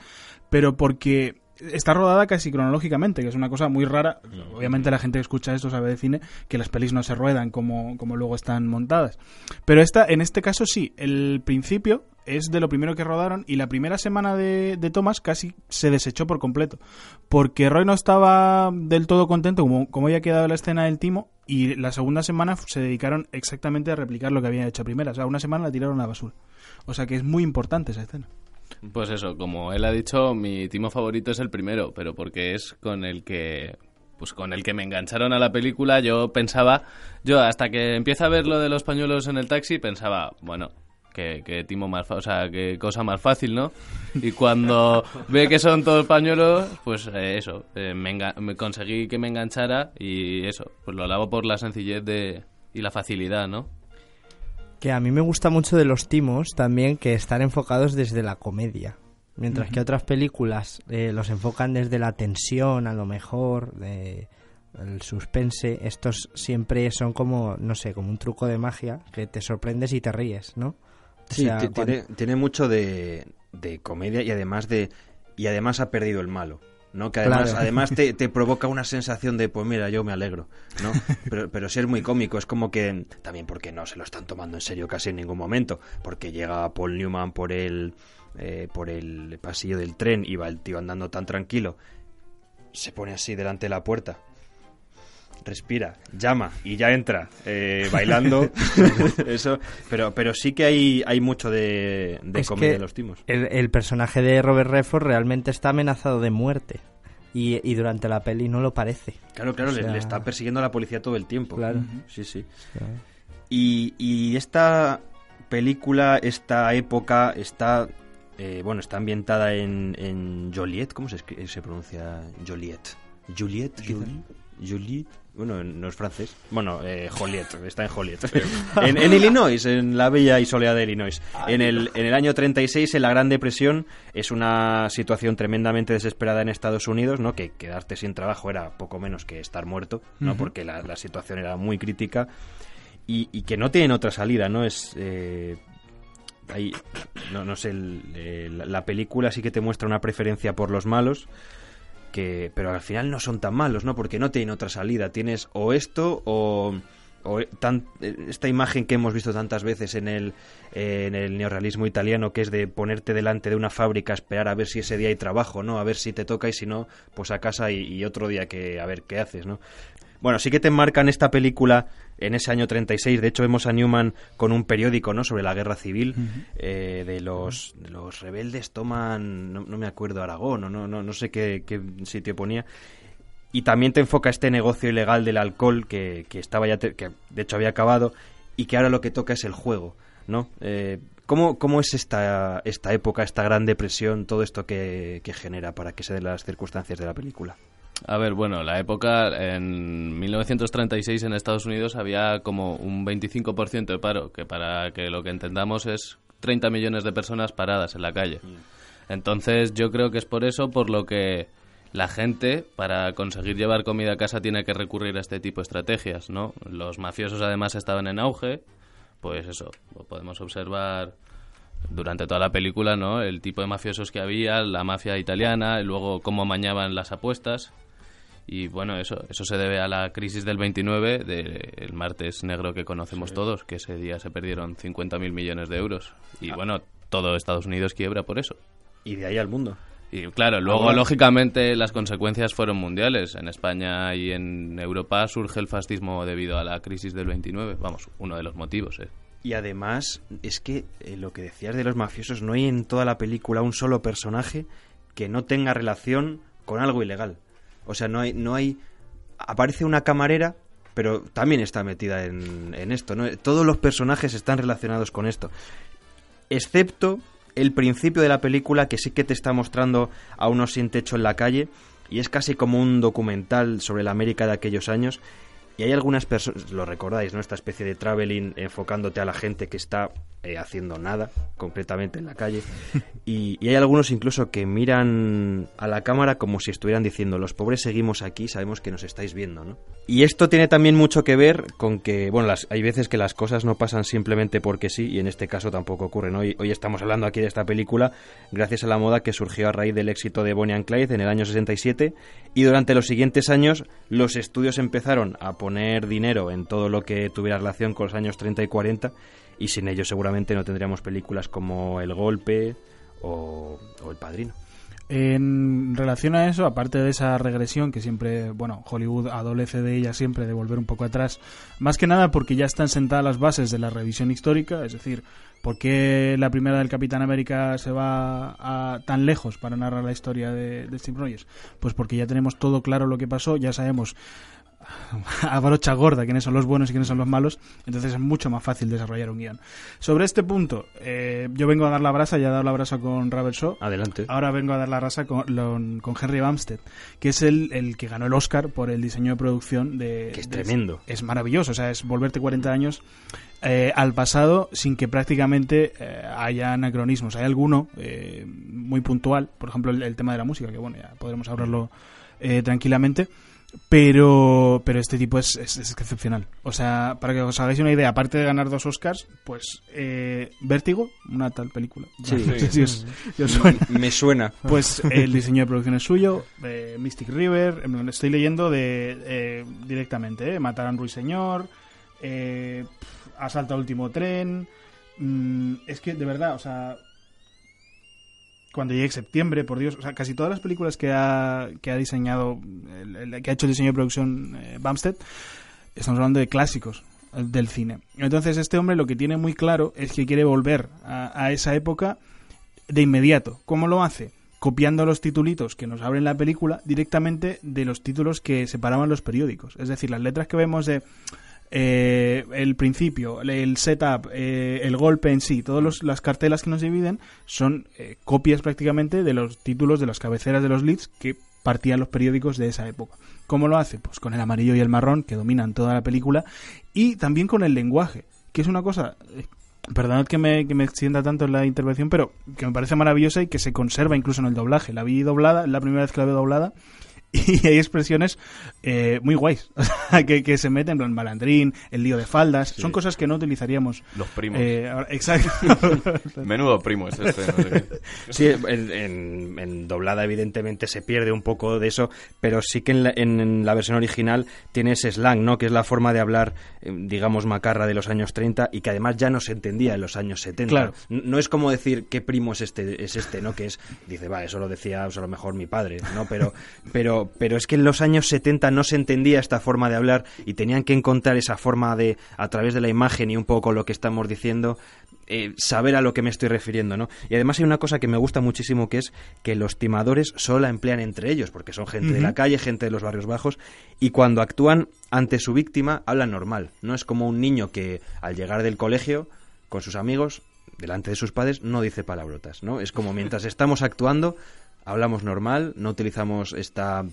pero porque está rodada casi cronológicamente, que es una cosa muy rara. Obviamente la gente que escucha esto sabe de cine que las pelis no se ruedan como, como luego están montadas. Pero esta, en este caso sí, el principio es de lo primero que rodaron y la primera semana de, de casi se desechó por completo. Porque Roy no estaba del todo contento como, como había quedado la escena del timo y la segunda semana se dedicaron exactamente a replicar lo que habían hecho primera. O sea, una semana la tiraron a basura. O sea que es muy importante esa escena. Pues eso, como él ha dicho, mi timo favorito es el primero, pero porque es con el que pues con el que me engancharon a la película, yo pensaba, yo hasta que empieza a ver lo de los pañuelos en el taxi, pensaba, bueno, que, que timo más, o sea, que cosa más fácil, ¿no? Y cuando ve que son todos pañuelos, pues eh, eso, eh, me, enga- me conseguí que me enganchara y eso, pues lo alabo por la sencillez de y la facilidad, ¿no? Que a mí me gusta mucho de los timos también que están enfocados desde la comedia. Mientras que otras películas eh, los enfocan desde la tensión, a lo mejor, de el suspense. Estos siempre son como, no sé, como un truco de magia que te sorprendes y te ríes, ¿no? O Sí, sea, tiene, tiene mucho de, de comedia y además de y además ha perdido el malo. ¿No? Que además, Claro. además te, te provoca una sensación de, pues mira, yo me alegro, ¿no? Pero, pero ser muy cómico, es como que, también porque no se lo están tomando en serio casi en ningún momento, porque llega Paul Newman por el, eh, por el pasillo del tren y va el tío andando tan tranquilo, se pone así delante de la puerta, respira, llama y ya entra eh, bailando. Eso, pero, pero sí que hay, hay mucho de, de Es comedia que en los timos. El, el personaje de Robert Redford realmente está amenazado de muerte. Y, y durante la peli no lo parece. Claro, claro, O le- sea, le, está persiguiendo a la policía todo el tiempo. Claro. Sí, sí. Y, y esta película, esta época, está. eh, bueno, está ambientada en, en Joliet. ¿Cómo se, se pronuncia Joliet? Juliet, quizá? Juliet. Bueno, no es francés. Bueno, eh, Joliet, está en Joliet. en, en Illinois, en la bella y soleada de Illinois. En el, en el año 36, en la Gran Depresión, es una situación tremendamente desesperada en Estados Unidos, ¿no? Que quedarte sin trabajo era poco menos que estar muerto, ¿no? Porque la, la situación era muy crítica y, y que no tienen otra salida, ¿no? Es... eh, hay- no, no sé, el- eh, la, la película sí que te muestra una preferencia por los malos, que pero al final no son tan malos, ¿no? Porque no tienen otra salida. Tienes o esto o, o esta imagen que hemos visto tantas veces en el, eh, neorrealismo italiano, que es de ponerte delante de una fábrica, esperar a ver si ese día hay trabajo, ¿no? A ver si te toca y si no, pues a casa y, y otro día que a ver qué haces, ¿no? Bueno, sí que te enmarcan esta película en ese año 36. De hecho, vemos a Newman con un periódico, ¿no? Sobre la guerra civil. eh, de los de los rebeldes toman, no, no me acuerdo, Aragón o no, no, no sé qué, qué sitio ponía. Y también te enfoca este negocio ilegal del alcohol que, que estaba ya, te- que de hecho había acabado y que ahora lo que toca es el juego, ¿no? Eh, ¿cómo, ¿Cómo es esta, esta época, esta gran depresión, todo esto que, que genera para que se den las circunstancias de la película? A ver, bueno, la época en 1936 en Estados Unidos había como un 25% de paro, que para que lo que entendamos es 30 millones de personas paradas en la calle. Entonces yo creo que es por eso por lo que la gente para conseguir llevar comida a casa tiene que recurrir a este tipo de estrategias, ¿no? Los mafiosos además estaban en auge, pues eso, lo podemos observar durante toda la película, ¿no? El tipo de mafiosos que había, la mafia italiana, y luego cómo amañaban las apuestas. Y bueno, eso, eso se debe a la crisis del 29, del martes negro que conocemos todos, que ese día se perdieron 50.000 millones de euros. Y bueno, todo Estados Unidos quiebra por eso. Y de ahí al mundo. Y claro, luego Ahora- lógicamente las consecuencias fueron mundiales. En España y en Europa surge el fascismo debido a la crisis del 29. Vamos, uno de los motivos. ¿eh? Y además, es que eh, lo que decías de los mafiosos, no hay en toda la película un solo personaje que no tenga relación con algo ilegal. O sea, no hay, no hay. Aparece una camarera, pero también está metida en, en esto, ¿no? Todos los personajes están relacionados con esto. Excepto el principio de la película que sí que te está mostrando a unos sin techo en la calle y es casi como un documental sobre la América de aquellos años y hay algunas personas, lo recordáis, ¿no? Esta especie de traveling enfocándote a la gente que está eh, haciendo nada, concretamente en la calle. Y, y hay algunos incluso que miran a la cámara como si estuvieran diciendo, los pobres seguimos aquí, sabemos que nos estáis viendo, ¿no? Y esto tiene también mucho que ver con que, bueno, las, hay veces que las cosas no pasan simplemente porque sí, y en este caso tampoco ocurre, ¿no? Hoy, hoy estamos hablando aquí de esta película gracias a la moda que surgió a raíz del éxito de Bonnie and Clyde en el año 67, y durante los siguientes años los estudios empezaron a poner dinero en todo lo que tuviera relación con los años 30 y 40, y sin ello seguramente no tendríamos películas como El Golpe o, o El Padrino. En relación a eso, aparte de esa regresión que siempre, bueno, Hollywood adolece de ella siempre, de volver un poco atrás, más que nada porque ya están sentadas las bases de la revisión histórica, es decir, ¿por qué la primera del Capitán América se va a, tan lejos para narrar la historia de, de Steve Rogers? Pues porque ya tenemos todo claro lo que pasó, ya sabemos a brocha gorda quiénes son los buenos y quiénes son los malos, entonces es mucho más fácil desarrollar un guion. Sobre este punto, eh, yo vengo a dar la brasa, ya he dado la brasa con Robert Shaw, Adelante. ahora vengo a dar la brasa con, con Henry Bumstead, que es el, el que ganó el Oscar por el diseño de producción de... Que es de- tremendo. es maravilloso, o sea, es volverte 40 años eh, al pasado sin que prácticamente eh, haya anacronismos. Hay alguno eh, muy puntual, por ejemplo, el, el tema de la música, que bueno, ya podremos hablarlo eh, tranquilamente. Pero, pero este tipo es, es- es excepcional. O sea, para que os hagáis una idea, aparte de ganar dos Oscars, pues eh, Vértigo, una tal película. Sí. No sé si os- si os suena. Me suena. Pues el diseño de producción es suyo, eh, Mystic River, estoy leyendo de eh, directamente, eh, Mataron Ruiseñor, eh, Asalto al último tren, mm, es que de verdad, o sea, cuando llegue septiembre, por Dios, o sea, casi todas las películas que ha, que ha diseñado, que ha hecho el diseño de producción eh, estamos hablando de clásicos eh, del cine. Entonces este hombre lo que tiene muy claro es que quiere volver a esa época de inmediato. ¿Cómo lo hace? Copiando los titulitos que nos abren la película directamente de los títulos que separaban los periódicos. Es decir, las letras que vemos de eh, el principio, el setup, eh, el golpe en sí, todas las cartelas que nos dividen son eh, copias prácticamente de los títulos de las cabeceras de los leads que partían los periódicos de esa época. ¿Cómo lo hace? Pues con el amarillo y el marrón que dominan toda la película y también con el lenguaje, que es una cosa eh, Perdonad que me, que me extienda tanto en la intervención, pero que me parece maravillosa y que se conserva incluso en el doblaje. La vi doblada, la primera vez que la veo doblada, y hay expresiones eh, muy guays que, que se meten en plan malandrín, el lío de faldas. Son cosas que no utilizaríamos. Los primos. Eh, ahora- exacto. Menudo primo es este. no sé qué. Sí, en, en- en doblada evidentemente se pierde un poco de eso, pero sí que en la, en- en la versión original tiene ese slang, ¿no? Que es la forma de hablar, eh, digamos, macarra de los años 30 y que además ya no se entendía en los años 70. Claro. N- No es como decir qué primo es este, es este, ¿no? Que es, dice, va, eso lo decía pues, a lo mejor mi padre, ¿no? Pero, pero, pero es que en los años 70 no se entendía esta forma de hablar y tenían que encontrar esa forma de, a través de la imagen y un poco lo que estamos diciendo, eh, saber a lo que me estoy refiriendo, ¿no? Y además hay una cosa que me gusta muchísimo que es que los timadores solo la emplean entre ellos, porque son gente de la calle, gente de los barrios bajos, y cuando actúan ante su víctima hablan normal. No es como un niño que al llegar del colegio con sus amigos, delante de sus padres, no dice palabrotas, ¿no? Es como mientras estamos actuando, hablamos normal, no utilizamos esta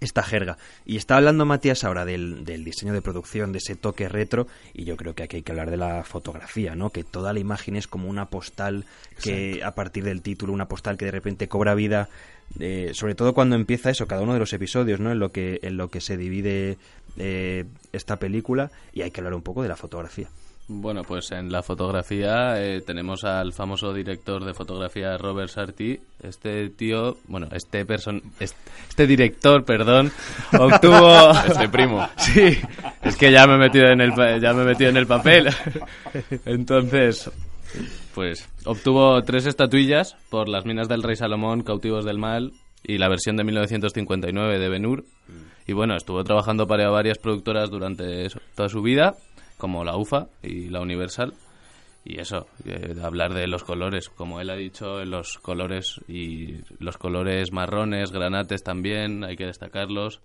esta jerga. Y está hablando Matías ahora del, del diseño de producción, de ese toque retro, y yo creo que aquí hay que hablar de la fotografía, ¿no? Que toda la imagen es como una postal que a partir del título, una postal que de repente cobra vida, eh, sobre todo cuando empieza eso, cada uno de los episodios, ¿no? En lo que, en lo que se divide eh, esta película, y hay que hablar un poco de la fotografía. Bueno, pues en la fotografía eh, tenemos al famoso director de fotografía Robert Sarti. Este tío, bueno, este person, est- este director, perdón, obtuvo Este primo. Sí, es que ya me he metido en el ya me he metido en el papel. Entonces, pues obtuvo tres estatuillas por Las minas del rey Salomón, Cautivos del mal y la versión de 1959 de Ben-Hur. Y bueno, estuvo trabajando para varias productoras durante eso- toda su vida, como la UFA y la Universal. Y eso, eh, hablar de los colores, como él ha dicho, los colores y los colores marrones, granates también, hay que destacarlos.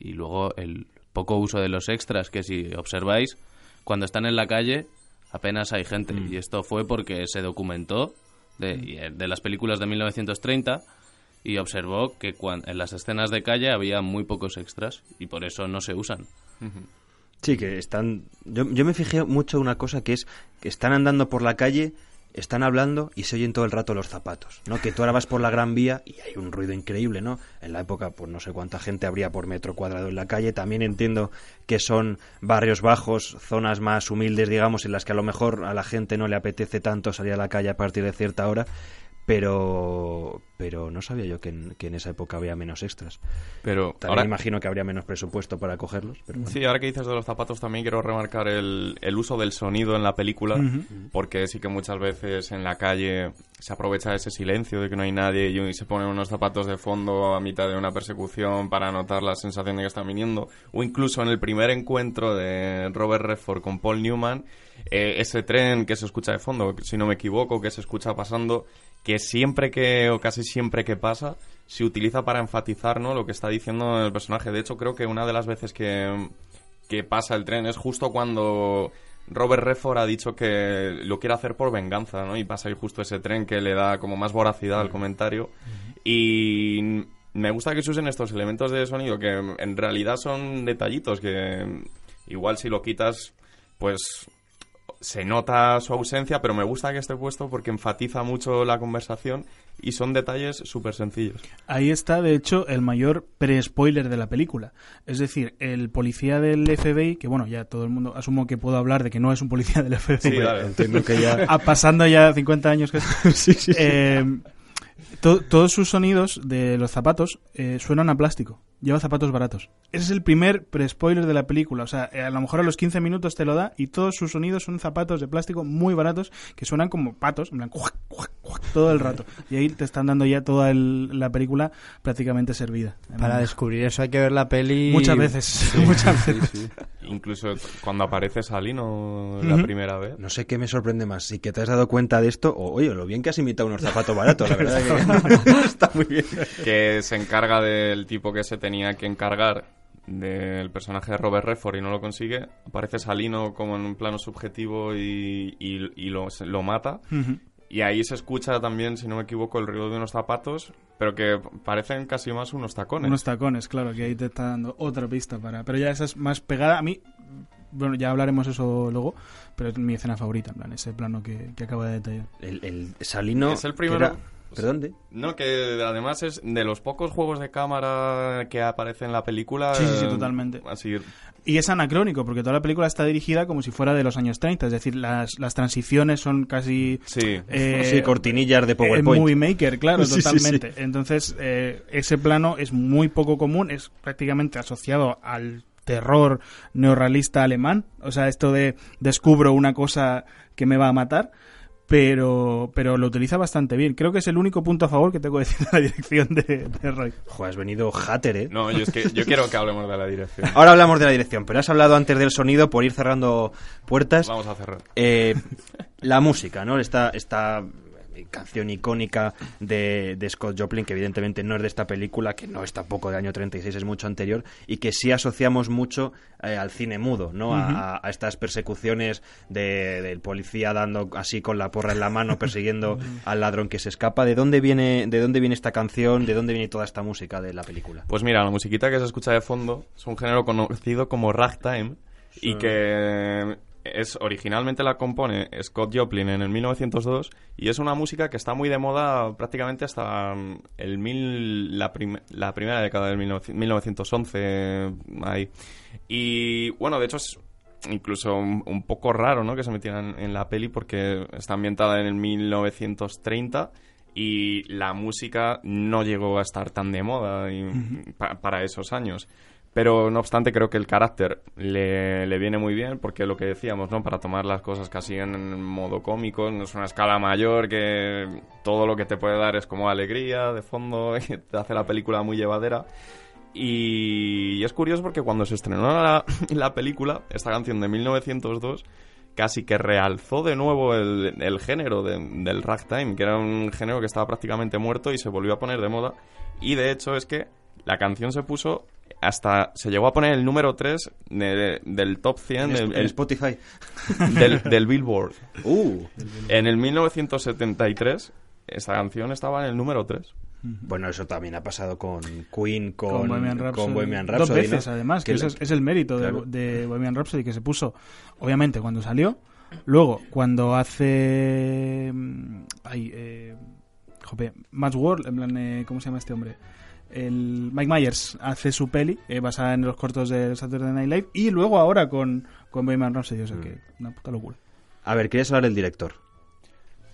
Y luego el poco uso de los extras, que si observáis, cuando están en la calle apenas hay gente. Y esto fue porque se documentó de, y, eh, de las películas de 1930 y observó que cuan- en las escenas de calle había muy pocos extras y por eso no se usan. Sí, que están... Yo, yo me fijé mucho una cosa que es que están andando por la calle, están hablando y se oyen todo el rato los zapatos, ¿no? Que tú ahora vas por la Gran Vía y hay un ruido increíble, ¿no? En la época, pues no sé cuánta gente habría por metro cuadrado en la calle. También entiendo que son barrios bajos, zonas más humildes, digamos, en las que a lo mejor a la gente no le apetece tanto salir a la calle a partir de cierta hora. Pero, pero no sabía yo que en, que en esa época había menos extras. Pero También ahora, imagino que habría menos presupuesto para cogerlos. Pero bueno. Sí, ahora que dices de los zapatos también quiero remarcar el, el uso del sonido en la película, porque sí que muchas veces en la calle se aprovecha ese silencio de que no hay nadie y se ponen unos zapatos de fondo a mitad de una persecución para notar la sensación de que están viniendo, o incluso en el primer encuentro de Robert Redford con Paul Newman, eh, ese tren que se escucha de fondo, si no me equivoco, que se escucha pasando, que siempre que, o casi siempre que pasa, se utiliza para enfatizar ¿no? lo que está diciendo el personaje. De hecho, creo que una de las veces que, que pasa el tren es justo cuando Robert Redford ha dicho que lo quiere hacer por venganza, ¿no? Y pasa ahí justo ese tren que le da como más voracidad al comentario. Y me gusta que se usen estos elementos de sonido que en realidad son detallitos que igual si lo quitas, pues se nota su ausencia, pero me gusta que esté puesto porque enfatiza mucho la conversación y son detalles súper sencillos. Ahí está, de hecho, el mayor pre-spoiler de la película. Es decir, el policía del FBI, que bueno, ya todo el mundo asumo que puedo hablar de que no es un policía del FBI. Sí, dale. Entiendo que ya... Ah, pasando ya 50 años que eh, to- todos sus sonidos de los zapatos eh, suenan a plástico. Lleva zapatos baratos. Ese es el primer pre-spoiler de la película. O sea, eh, a lo mejor a los 15 minutos te lo da y todos sus sonidos son zapatos de plástico muy baratos que suenan como patos, en plan, cuac, cuac, cuac, todo el rato. Y ahí te están dando ya toda el- la película prácticamente servida. Para descubrir eso hay que ver la peli Muchas veces. muchas veces. Incluso cuando aparece Salino la primera vez. No sé qué me sorprende más, si que te has dado cuenta de esto o, oye, lo bien que has imitado unos zapatos baratos, la verdad que está muy bien. que se encarga del tipo que se tenía que encargar del personaje de Robert Redford y no lo consigue. Aparece Salino como en un plano subjetivo y, y- y lo, mata. Y ahí se escucha también, si no me equivoco, el ruido de unos zapatos, pero que parecen casi más unos tacones. Unos tacones, claro, que ahí te está dando otra pista para. Pero ya esa es más pegada. A mí, bueno, ya hablaremos eso luego, pero es mi escena favorita, en plan, ese plano que, que acabo de detallar. El, el Salino... Es el que primero- era- ¿Perdón? ¿de? No, que además es de los pocos juegos de cámara que aparece en la película. Sí, sí, sí, eh, totalmente. Así, Y es anacrónico, porque toda la película está dirigida como si fuera de los años 30, es decir, las, las transiciones son casi. sí. eh, sí, cortinillas de en PowerPoint. Movie Maker, claro, Sí, sí, totalmente. Entonces, eh, ese plano es muy poco común, es prácticamente asociado al terror neorrealista alemán. O sea, esto de descubro una cosa que me va a matar. Pero, pero lo utiliza bastante bien. Creo que es el único punto a favor que tengo que decir de la dirección de, de Roy. Joder, has venido hater, ¿eh? No, yo, es que, yo quiero que hablemos de la dirección. Ahora hablamos de la dirección, pero has hablado antes del sonido por ir cerrando puertas. Vamos a cerrar. Eh, la música, ¿no? Esta, esta canción icónica de, de Scott Joplin, que evidentemente no es de esta película, que no es tampoco de año 36, es mucho anterior, y que sí asociamos mucho eh, al cine mudo, ¿no? A estas persecuciones de- del policía dando así con la porra en la mano, persiguiendo al ladrón que se escapa. ¿De dónde viene, de dónde viene esta canción? ¿De dónde viene toda esta música de la película? Pues mira, la musiquita que se escucha de fondo es un género conocido como ragtime y que es originalmente la compone Scott Joplin en el 1902 y es una música que está muy de moda prácticamente hasta mm, el mil, la, prim- la primera década del 1900 1911 ahí. Y bueno, de hecho es incluso un, un poco raro, ¿no? Que se metieran en la peli porque está ambientada en el 1930 y la música no llegó a estar tan de moda y- pa- para esos años. Pero no obstante creo que el carácter le, le viene muy bien porque lo que decíamos, ¿no? Para tomar las cosas casi en modo cómico, no es una escala mayor que todo lo que te puede dar es como alegría de fondo y te hace la película muy llevadera. Y, y es curioso porque cuando se estrenó la, la película, esta canción de 1902 casi que realzó de nuevo el, el género de- del ragtime, que era un género que estaba prácticamente muerto y se volvió a poner de moda. Y de hecho es que la canción se puso hasta... se llegó a poner el número 3 de- del top 100 En, del, en el- Spotify. del, del Billboard. Uh, En el 1973 esta canción estaba en el número 3. Bueno, eso también ha pasado con Queen, con, con Bohemian Rhapsody. con Bohemian Dos veces, ¿no? además, que, Que es, es el mérito de- Claro. de, Bohemian Rhapsody, que se puso, obviamente, cuando salió. Luego, cuando hace. mm, Ay, eh, jope, Matt Ward, en plan, eh, ¿cómo se llama este hombre? El Mike Myers hace su peli eh, basada en los cortos de Saturday Night Live y luego ahora con, con Bohemian Rhapsody, o sea Mm. que una puta locura. A ver, ¿quieres hablar del director?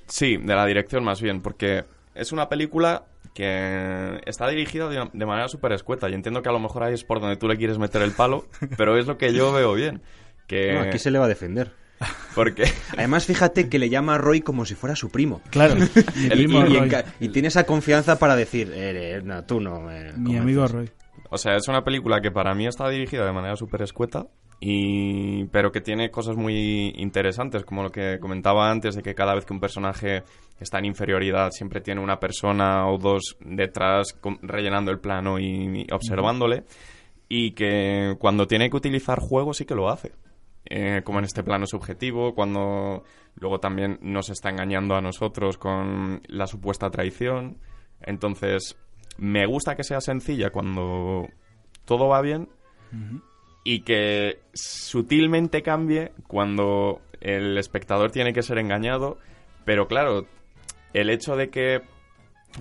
Sí, de la dirección más bien, porque es una película que está dirigida de, de manera súper escueta y entiendo que a lo mejor ahí es por donde tú le quieres meter el palo, pero es lo que yo veo bien. Que... No, aquí se le va a defender. Porque Además, fíjate que le llama a Roy como si fuera su primo. Claro, Y, primo y- Roy. tiene esa confianza para decir, eh, eh, no, tú no. eh, Mi convences". amigo Roy. O sea, es una película que para mí está dirigida de manera súper escueta, y... pero que tiene cosas muy interesantes, como lo que comentaba antes, de que cada vez que un personaje está en inferioridad, siempre tiene una persona o dos detrás rellenando el plano y, y observándole, y que cuando tiene que utilizar juego sí que lo hace. Eh, como en este plano subjetivo, cuando luego también nos está engañando a nosotros con la supuesta traición. Entonces, me gusta que sea sencilla cuando todo va bien y que sutilmente cambie cuando el espectador tiene que ser engañado, pero claro, el hecho de que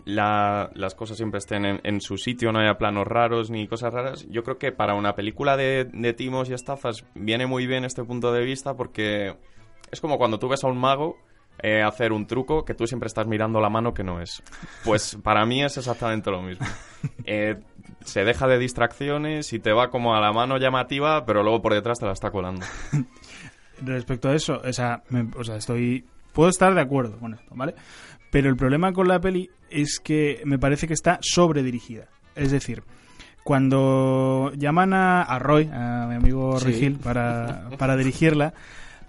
la- las cosas siempre estén en, en su sitio, no haya planos raros ni cosas raras, yo creo que para una película de, de timos y estafas viene muy bien este punto de vista porque es como cuando tú ves a un mago eh, hacer un truco que tú siempre estás mirando la mano que no es. Pues para mí es exactamente lo mismo. Eh, se deja de distracciones y te va como a la mano llamativa, pero luego por detrás te la está colando. respecto a eso, o sea, me- o sea, estoy puedo estar de acuerdo con esto, ¿vale? Pero el problema con la peli es que me parece que está sobredirigida. Es decir, cuando llaman a, a Roy, a mi amigo Roy Sí. Hill, para, para dirigirla,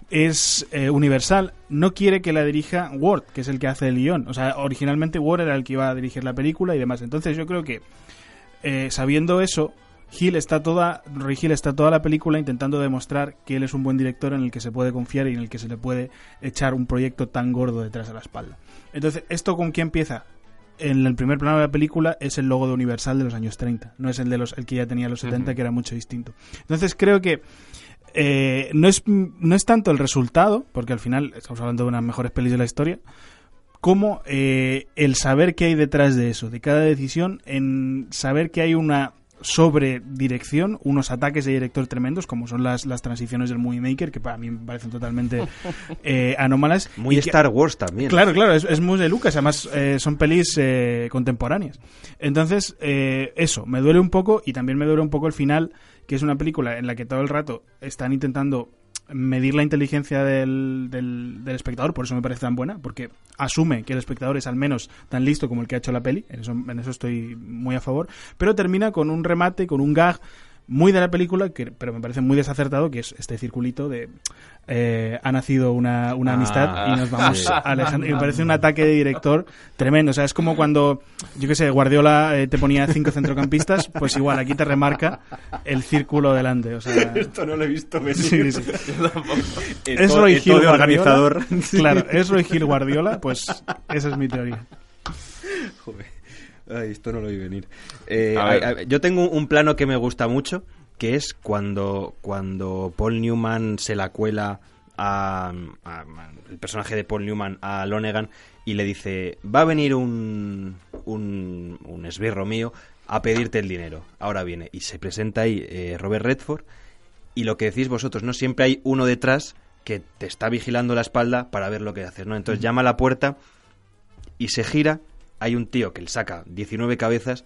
es eh, Universal. No quiere que la dirija Ward, que es el que hace el guion. O sea, originalmente Ward era el que iba a dirigir la película y demás. Entonces yo creo que, eh, sabiendo eso, Hill está toda, Roy Hill está toda la película intentando demostrar que él es un buen director en el que se puede confiar y en el que se le puede echar un proyecto tan gordo detrás de la espalda. Entonces, ¿esto con qué empieza? En el primer plano de la película es el logo de Universal de los años 30, no es el de los el que ya tenía los 70, Ujú. que era mucho distinto. Entonces creo que eh, no, es, no es tanto el resultado, porque al final estamos hablando de unas mejores pelis de la historia, como eh, el saber qué hay detrás de eso, de cada decisión, en saber que hay una sobredirección, unos ataques de director tremendos, como son las, las transiciones del Movie Maker, que para mí me parecen totalmente eh, anómalas. Muy y que- Star Wars también. Claro, claro, es, es muy de Lucas, además eh, son pelis eh, contemporáneas. Entonces, eh, eso, me duele un poco y también me duele un poco el final, que es una película en la que todo el rato están intentando medir la inteligencia del, del, del espectador, por eso me parece tan buena, porque asume que el espectador es al menos tan listo como el que ha hecho la peli, en eso, en eso estoy muy a favor, pero termina con un remate, con un gag muy de la película, que, pero me parece muy desacertado, que es este circulito de eh, ha nacido una, una Ah, amistad y nos vamos sí. alejando. Y me parece un ataque de director tremendo. O sea, es como cuando, yo qué sé, Guardiola eh, te ponía cinco centrocampistas, pues igual, aquí te remarca el círculo delante. O sea, Esto no lo he visto venir. Sí, sí. es Roy Hill Guardiola. organizador. Claro, es Roy Hill Guardiola, pues esa es mi teoría. Joder. Ay, esto no lo vi venir. Eh, A ver. a- a- yo tengo un plano que me gusta mucho, que es cuando, cuando Paul Newman se la cuela a, a- el personaje de Paul Newman a Lonegan y le dice, va a venir un, un, un esbirro mío a pedirte el dinero. Ahora viene. Y se presenta ahí eh, Robert Redford y lo que decís vosotros, ¿no? Siempre hay uno detrás que te está vigilando la espalda para ver lo que haces, ¿no? Entonces llama a la puerta y se gira, hay un tío que le saca 19 cabezas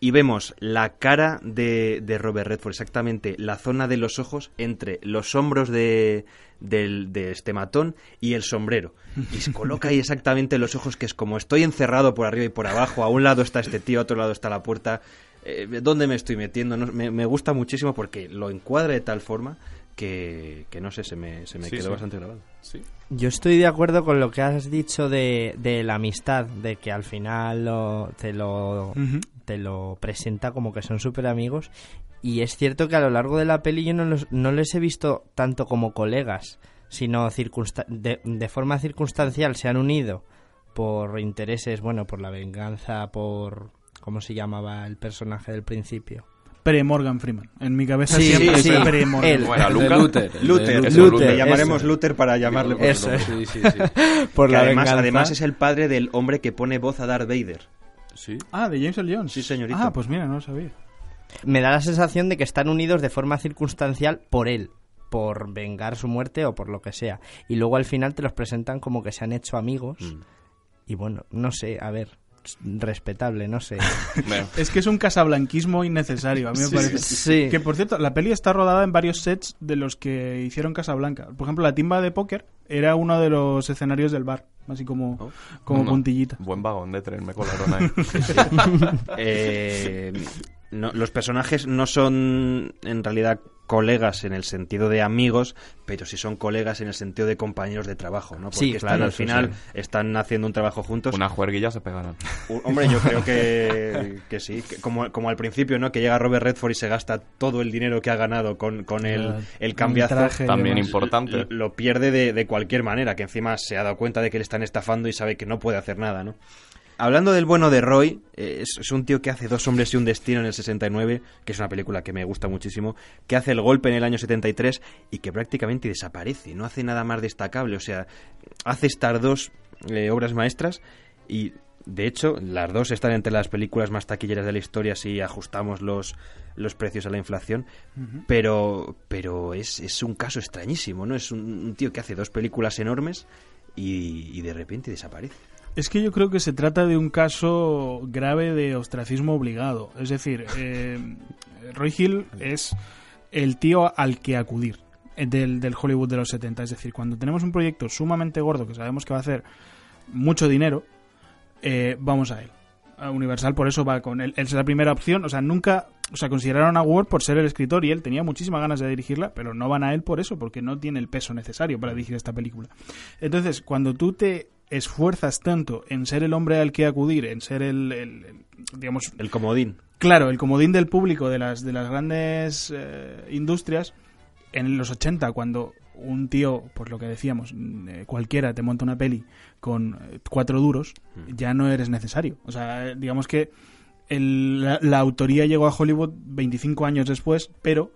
y vemos la cara de, de Robert Redford, exactamente la zona de los ojos entre los hombros de, del- de este matón y el sombrero. Y se coloca ahí exactamente los ojos, que es como estoy encerrado por arriba y por abajo, a un lado está este tío, a otro lado está la puerta. Eh, ¿Dónde me estoy metiendo? No, me, me gusta muchísimo porque lo encuadra de tal forma que, que no sé, se me, se me Sí, quedó sí. bastante grabado. Sí. Yo estoy de acuerdo con lo que has dicho de, de la amistad, de que al final lo- te, lo, te lo presenta como que son súper amigos. Y es cierto que a lo largo de la peli yo no, los- no les he visto tanto como colegas, sino de, de forma circunstancial se han unido por intereses, bueno, por la venganza, por... ¿Cómo se llamaba el personaje del principio? Pre-Morgan Freeman. En mi cabeza Sí, siempre sí, es pre-Morgan. él. Bueno, Luther. Luther, Luther, Luther, le llamaremos eso. Luther para llamarle por Eso. Sí, sí, sí. Por Que la además, venganza. además es el padre del hombre que pone voz a Darth Vader. Sí. Ah, de James L. Jones. Sí, señorito. Ah, pues mira, no lo sabía. Me da la sensación de que están unidos de forma circunstancial por él, por vengar su muerte o por lo que sea. Y luego al final te los presentan como que se han hecho amigos. Mm. Y bueno, no sé, a ver, respetable, no sé. Bueno, Es que es un casablanquismo innecesario, a mí me parece. Sí. Que por cierto, la peli está rodada en varios sets de los que hicieron Casablanca. Por ejemplo, la timba de póker era uno de los escenarios del bar, así como, Oh. como no, puntillita. Buen vagón de tren me colaron ahí. Eh, no, los personajes no son en realidad colegas en el sentido de amigos, pero sí son colegas en el sentido de compañeros de trabajo, ¿no? Porque Sí, están claro, al final sí. están haciendo un trabajo juntos. Una juerguilla se pegarán. Hombre, yo creo que, que sí, que como, como al principio, ¿no? Que llega Robert Redford y se gasta todo el dinero que ha ganado con, con el, el cambiazo. El traje También importante. Lo, lo pierde de, de cualquier manera, que encima se ha dado cuenta de que le están estafando y sabe que no puede hacer nada, ¿no? Hablando del bueno de Roy, eh, es, es un tío que hace Dos hombres y un destino en el 69, que es una película que me gusta muchísimo, que hace El golpe en el año 73 y que prácticamente desaparece, no hace nada más destacable, o sea, hace estas dos eh, obras maestras y de hecho las dos están entre las películas más taquilleras de la historia si ajustamos los, los precios a la inflación, pero, pero es, es un caso extrañísimo, ¿no? Es un, un tío que hace dos películas enormes y, y de repente desaparece. Es que yo creo que se trata de un caso grave de ostracismo obligado. Es decir, eh, Roy Hill es el tío al que acudir del, del Hollywood de los 70. Es decir, cuando tenemos un proyecto sumamente gordo que sabemos que va a hacer mucho dinero, eh, vamos a él. Universal por eso va con él. Él es la primera opción. O sea, nunca... O sea, consideraron a Ward por ser el escritor y él tenía muchísimas ganas de dirigirla, pero no van a él por eso, porque no tiene el peso necesario para dirigir esta película. Entonces, cuando tú te esfuerzas tanto en ser el hombre al que acudir, en ser el, el- el- digamos, El comodín. claro, el comodín del público de las de las grandes eh, industrias en los 80 cuando un tío, por lo que decíamos, mm, eh, cualquiera te monta una peli con eh, cuatro duros, ya no eres necesario. O sea, digamos que el- la, la autoría llegó a Hollywood 25 años después, pero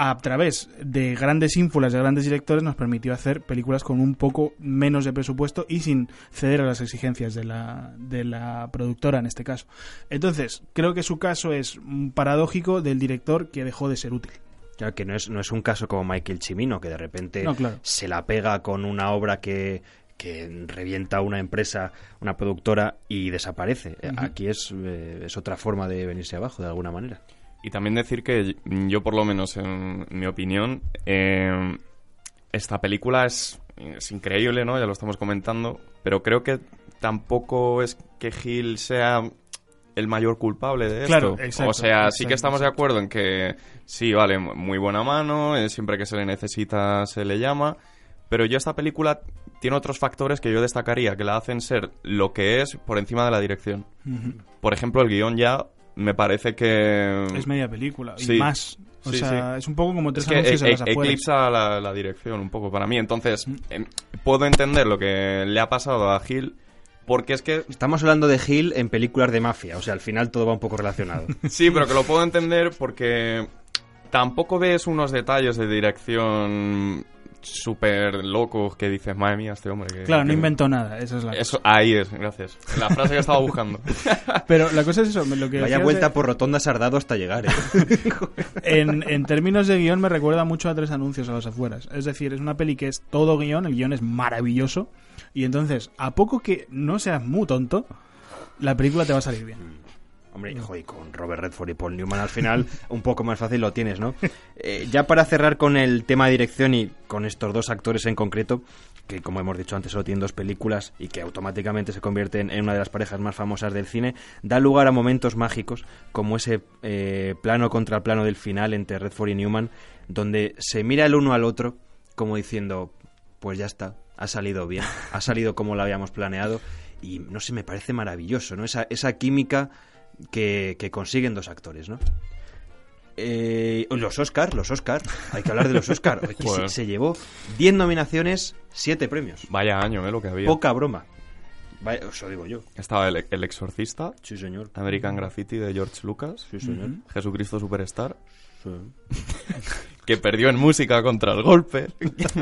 a través de grandes ínfulas de grandes directores nos permitió hacer películas con un poco menos de presupuesto y sin ceder a las exigencias de la, de la productora en este caso. Entonces, creo que su caso es paradójico del director que dejó de ser útil. Claro, que no es, no es un caso como Michael Cimino, que de repente No, claro. se la pega con una obra que, que revienta una empresa, una productora y desaparece. Aquí es, eh, es otra forma de venirse abajo, de alguna manera. Y también decir que yo, por lo menos en mi opinión, eh, esta película es, es increíble, ¿no? Ya lo estamos comentando, pero creo que tampoco es que Gil sea el mayor culpable de esto. Claro, exacto, o sea, sí que estamos de acuerdo en que sí, vale, muy buena mano, eh, siempre que se le necesita se le llama, pero yo esta película tiene otros factores que yo destacaría que la hacen ser lo que es por encima de la dirección. Por ejemplo, el guion ya me parece que... Es media película y Sí. más. O Sí, sea, sí. es un poco como tres Es que anuncios e- en las afueras. eclipsa la, la dirección un poco para mí. Entonces, em, puedo entender lo que le ha pasado a Gil, porque es que Estamos hablando de Gil en películas de mafia, o sea, al final todo va un poco relacionado. Sí, pero que lo puedo entender porque tampoco ves unos detalles de dirección súper locos que dices, madre mía, este hombre. que- Claro, no inventó nada, esa es la Eso, ahí es, gracias. La frase que estaba buscando. Pero la cosa es eso, lo que Vaya vuelta de- por rotonda sardado hasta llegar, ¿eh? en, en términos de guion me recuerda mucho a tres anuncios a las afueras. Es decir, es una peli que es todo guion, el guion es maravilloso. Y entonces, a poco que no seas muy tonto, la película te va a salir bien. Hombre, joder, con Robert Redford y Paul Newman al final un poco más fácil lo tienes, ¿no? Eh, ya para cerrar con el tema de dirección y con estos dos actores en concreto, que como hemos dicho antes solo tienen dos películas y que automáticamente se convierten en una de las parejas más famosas del cine, da lugar a momentos mágicos como ese eh, plano contra plano del final entre Redford y Newman, donde se mira el uno al otro como diciendo, pues ya está, ha salido bien, ha salido como lo habíamos planeado y no sé, me parece maravilloso, ¿no? Esa, esa química que, que consiguen dos actores, ¿no? Eh, los Oscar, los Oscar, hay que hablar de los Oscar. Que se, llevó 10 nominaciones, 7 premios. Vaya año, ¿eh? Lo que había. Poca broma. Vaya, os lo digo yo. Estaba el, el Exorcista, Sí, señor. American Graffiti de George Lucas, Sí, señor. Jesucristo Superstar, Sí. que perdió en música contra el golpe.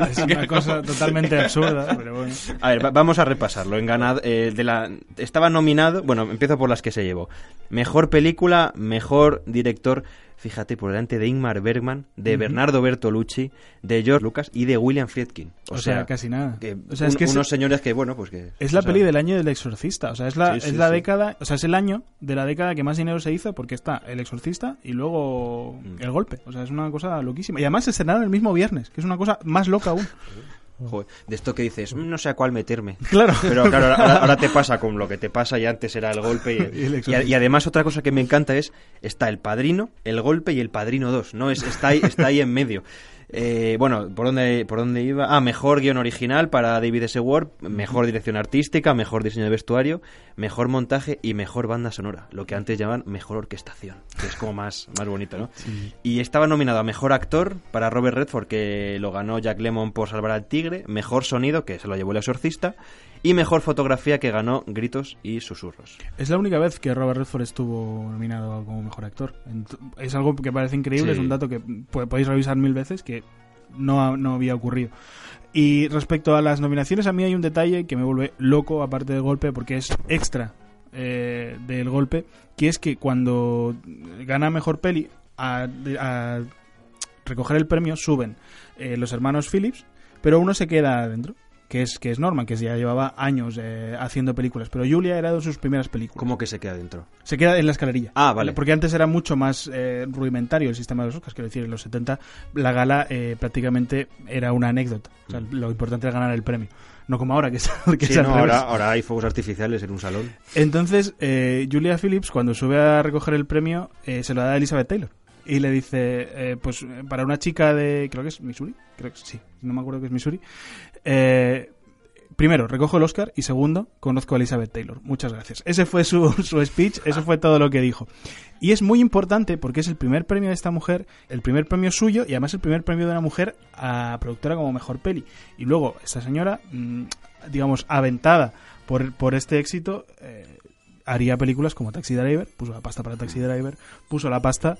Es una cosa totalmente absurda, pero bueno. A ver, va- vamos a repasarlo. En ganado, eh, de la, estaba nominado, bueno, empiezo por las que se llevó. Mejor película, mejor director, fíjate, por delante de Ingmar Bergman, de Bernardo Bertolucci, de George Lucas y de William Friedkin. O, sea, casi nada. que o sea, un- es que es- unos señores que, bueno, pues que... Es la sea, peli del año del exorcista, o sea, es la, Sí, sí, es la sí. década, o sea, es el año de la década que más dinero se hizo porque está el exorcista y luego Mm. el golpe, o sea, es una cosa loquísima. Y además se estrenaron el mismo viernes, que es una cosa más loca aún. joder, de esto que dices, "Mm, no sé a cuál meterme. Claro. Pero claro, ahora, ahora te pasa con lo que te pasa y antes era el golpe. Y, el y además otra cosa que me encanta es, está el padrino, el golpe y el padrino 2. No, es, está, ahí, está ahí en medio. Eh, bueno, ¿por dónde, ¿por dónde iba? Ah, mejor guion original para David S. Ward, mejor dirección artística, mejor diseño de vestuario, mejor montaje y mejor banda sonora. Lo que antes llamaban mejor orquestación, que es como más, más bonito, ¿no? Y estaba nominado a mejor actor para Robert Redford, que lo ganó Jack Lemmon por Salvar al Tigre, mejor sonido, que se lo llevó el exorcista, y mejor fotografía, que ganó Gritos y Susurros. Es la única vez que Robert Redford estuvo nominado como mejor actor. Es algo que parece increíble, Sí. es un dato que po- podéis revisar mil veces que no, no había ocurrido. Y respecto a las nominaciones, a mí hay un detalle que me vuelve loco, aparte del golpe, porque es extra eh, del golpe, que es que cuando gana mejor peli, a, a recoger el premio suben eh, los hermanos Phillips, pero uno se queda adentro. Que es, que es Norman, que ya llevaba años eh, haciendo películas. Pero Julia era de sus primeras películas. ¿Cómo que se queda dentro? Se queda en la escalerilla. Ah, vale. Porque antes era mucho más eh, rudimentario el sistema de los Oscars. Quiero decir, en los 70 la gala eh, prácticamente era una anécdota. O sea, lo importante era ganar el premio. No como ahora, que es, que Sí, es no, ahora hay fuegos artificiales en un salón. Entonces, eh, Julia Phillips, cuando sube a recoger el premio, eh, se lo da a Elizabeth Taylor. Y le dice, eh, pues eh, para una chica de, creo que es Missouri, creo que sí, no me acuerdo que es Missouri. Eh, primero, recojo el Oscar y segundo, conozco a Elizabeth Taylor. Muchas gracias. Ese fue su, su speech, eso fue todo lo que dijo. Y es muy importante porque es el primer premio de esta mujer, el primer premio suyo y además el primer premio de una mujer a productora como mejor peli. Y luego, esta señora, mm, digamos, aventada por, por este éxito, eh, haría películas como Taxi Driver, puso la pasta para Taxi Driver, puso la pasta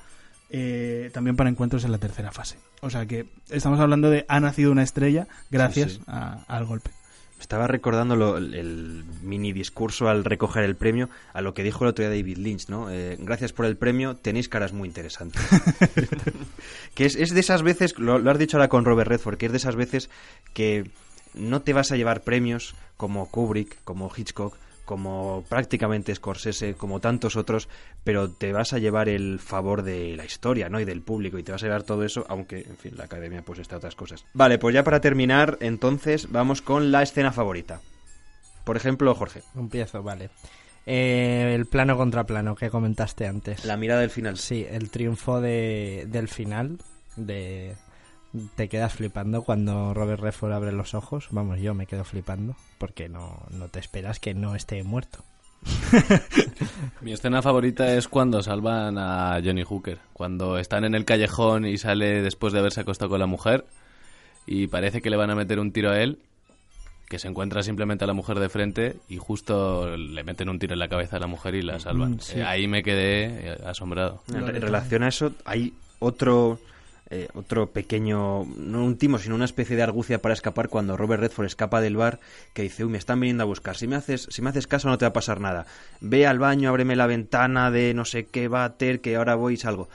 eh, también para encuentros en la tercera fase. O sea que estamos hablando de ha nacido una estrella gracias Sí, sí. a- al golpe. Estaba recordando lo- el, mini discurso al recoger el premio a lo que dijo el otro día David Lynch, ¿no? Eh, gracias por el premio, tenéis caras muy interesantes. que es, es de esas veces, lo, lo has dicho ahora con Robert Redford, que es de esas veces que no te vas a llevar premios como Kubrick, como Hitchcock, como prácticamente Scorsese, como tantos otros, pero te vas a llevar el favor de la historia, ¿no? Y del público, y te vas a llevar todo eso, aunque, en fin, la academia pues está a otras cosas. Vale, pues ya para terminar, entonces, vamos con la escena favorita. Por ejemplo, Jorge, Empiezo, vale. Eh, el plano contra plano que comentaste antes. la mirada del final. Sí, el triunfo de, del final. De, te quedas flipando cuando Robert Redford abre los ojos. Vamos, yo me quedo flipando porque no, no te esperas que no esté muerto. Mi escena favorita es cuando salvan a Johnny Hooker. Cuando están en el callejón y sale después de haberse acostado con la mujer y parece que le van a meter un tiro a él, que se encuentra simplemente a la mujer de frente y justo le meten un tiro en la cabeza a la mujer y la salvan. Mm, sí. Eh, ahí me quedé eh, asombrado. En, re- en relación a eso, hay otro eh, otro pequeño, no un timo, sino una especie de argucia para escapar cuando Robert Redford escapa del bar que dice, uy, me están viniendo a buscar, si me haces, si me haces caso no te va a pasar nada. Ve al baño, ábreme la ventana de no sé qué váter, que ahora voy y salgo.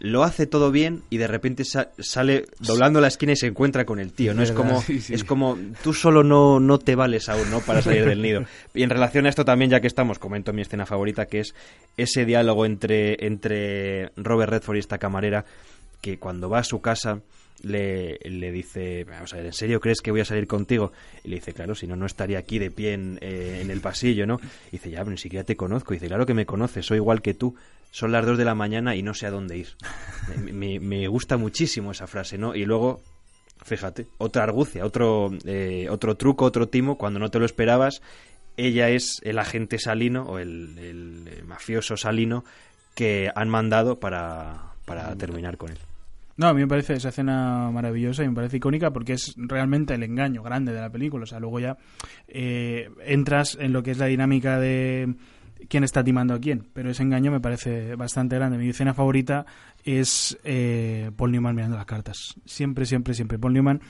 Lo hace todo bien y de repente sa- sale doblando la esquina y se encuentra con el tío. No es como, Sí, sí. es como tú solo no, no te vales aún, ¿no? Para salir del nido. Y en relación a esto también, ya que estamos, comento mi escena favorita, que es ese diálogo entre, entre Robert Redford y esta camarera, que cuando va a su casa le, le dice, vamos a ver, ¿en serio crees que voy a salir contigo? Y le dice, claro, si no, no estaría aquí de pie en, eh, en el pasillo, ¿no? Y dice, ya, pero ni siquiera te conozco. Y dice, claro que me conoces, soy igual que tú. Son las dos de la mañana y no sé a dónde ir. Me, me- me gusta muchísimo esa frase, ¿no? Y luego, fíjate, otra argucia, otro, eh, otro truco, otro timo, cuando no te lo esperabas, ella es el agente salino o el, el, eh, mafioso salino que han mandado para, para terminar con él. No, a mí me parece esa escena maravillosa y me parece icónica porque es realmente el engaño grande de la película. O sea, luego ya eh, entras en lo que es la dinámica de quién está timando a quién, pero ese engaño me parece bastante grande. Mi escena favorita es eh, Paul Newman mirando las cartas. Siempre, siempre, siempre. Paul Newman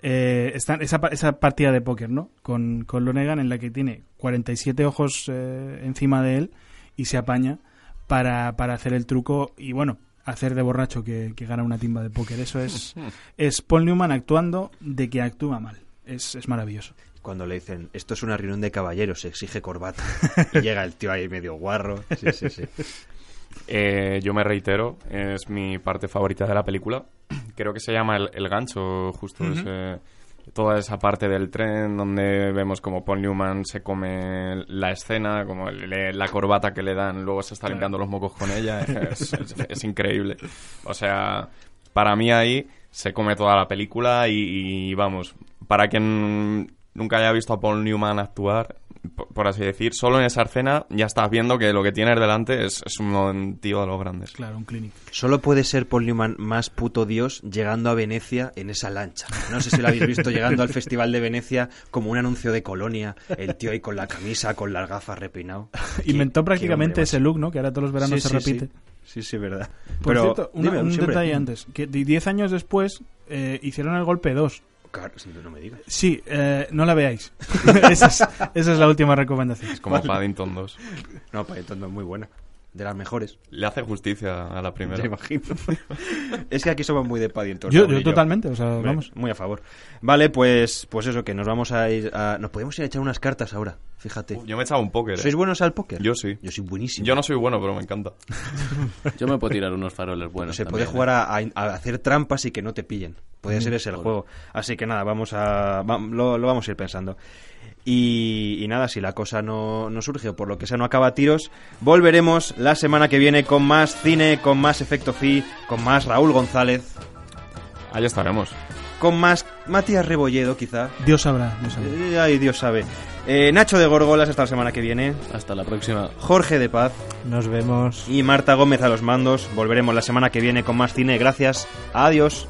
eh, está esa, esa partida de póker, ¿no? Con, con Lonegan en la que tiene 47 ojos eh, encima de él y se apaña para, para hacer el truco y, bueno, hacer de borracho que, que gana una timba de póker. Eso es, es Paul Newman actuando de que actúa mal. Es, es maravilloso. Cuando le dicen, esto es una reunión de caballeros, se exige corbata. Y llega el tío ahí medio guarro. Sí, sí, sí. Eh, yo me reitero, es mi parte favorita de la película. Creo que se llama El, el gancho, justo ese- toda esa parte del tren donde vemos como Paul Newman se come la escena, como le- la corbata que le dan, luego se está limpiando los mocos con ella. Es, es- es increíble. O sea, para mí ahí se come toda la película y, y, vamos, para quien nunca haya visto a Paul Newman actuar, por, por así decir, solo en esa escena ya estás viendo que lo que tienes delante es, es un tío de los grandes. Claro, un clinic. Solo puede ser Paul Newman más puto dios llegando a Venecia en esa lancha. No sé si lo habéis visto llegando al Festival de Venecia como un anuncio de colonia, el tío ahí con la camisa, con las gafas repeinado. Qué- Inventó prácticamente ese look, ¿no? Que ahora todos los veranos Sí, se sí, repite. Sí, sí, sí, verdad. Por Pero, cierto, una- dime, un siempre. detalle antes. Que di- diez años después eh, hicieron el golpe 2. Claro, sí, no me digas. Sí, eh, no la veáis. esa, es, esa es la última recomendación. Es como Paddington 2. No, Paddington no es muy buena. De las mejores. Le hace justicia a la primera. Me imagino. es que aquí somos muy de Paddington. Yo- yo totalmente, o sea, vamos. Muy a favor. Vale, pues, pues eso, que nos vamos a ir a... Nos podemos ir a echar unas cartas ahora, fíjate. Yo me he echado un póker. ¿eh? ¿Sois buenos al póker? Yo sí. Yo soy buenísimo. Yo no soy bueno, pero me encanta. Yo me puedo tirar unos faroles buenos. Se también, puede ¿eh? jugar a, a- a hacer trampas y que no te pillen. Puede ser ese el juego. Así que nada, vamos a va- lo, lo vamos a ir pensando. Y, y nada, si la cosa no, no surge o por lo que sea no acaba a tiros, volveremos la semana que viene con más cine, con más efecto fi, con más Raúl González, Ahí estaremos. con más Matías Rebolledo quizá. Dios sabrá, Dios sabrá. Eh, Ay, Dios sabe. Eh, Nacho de Gorgolas hasta la semana que viene. Hasta la próxima. Jorge de Paz Nos vemos. y Marta Gómez a los mandos. Volveremos la semana que viene con más cine. Gracias. Adiós.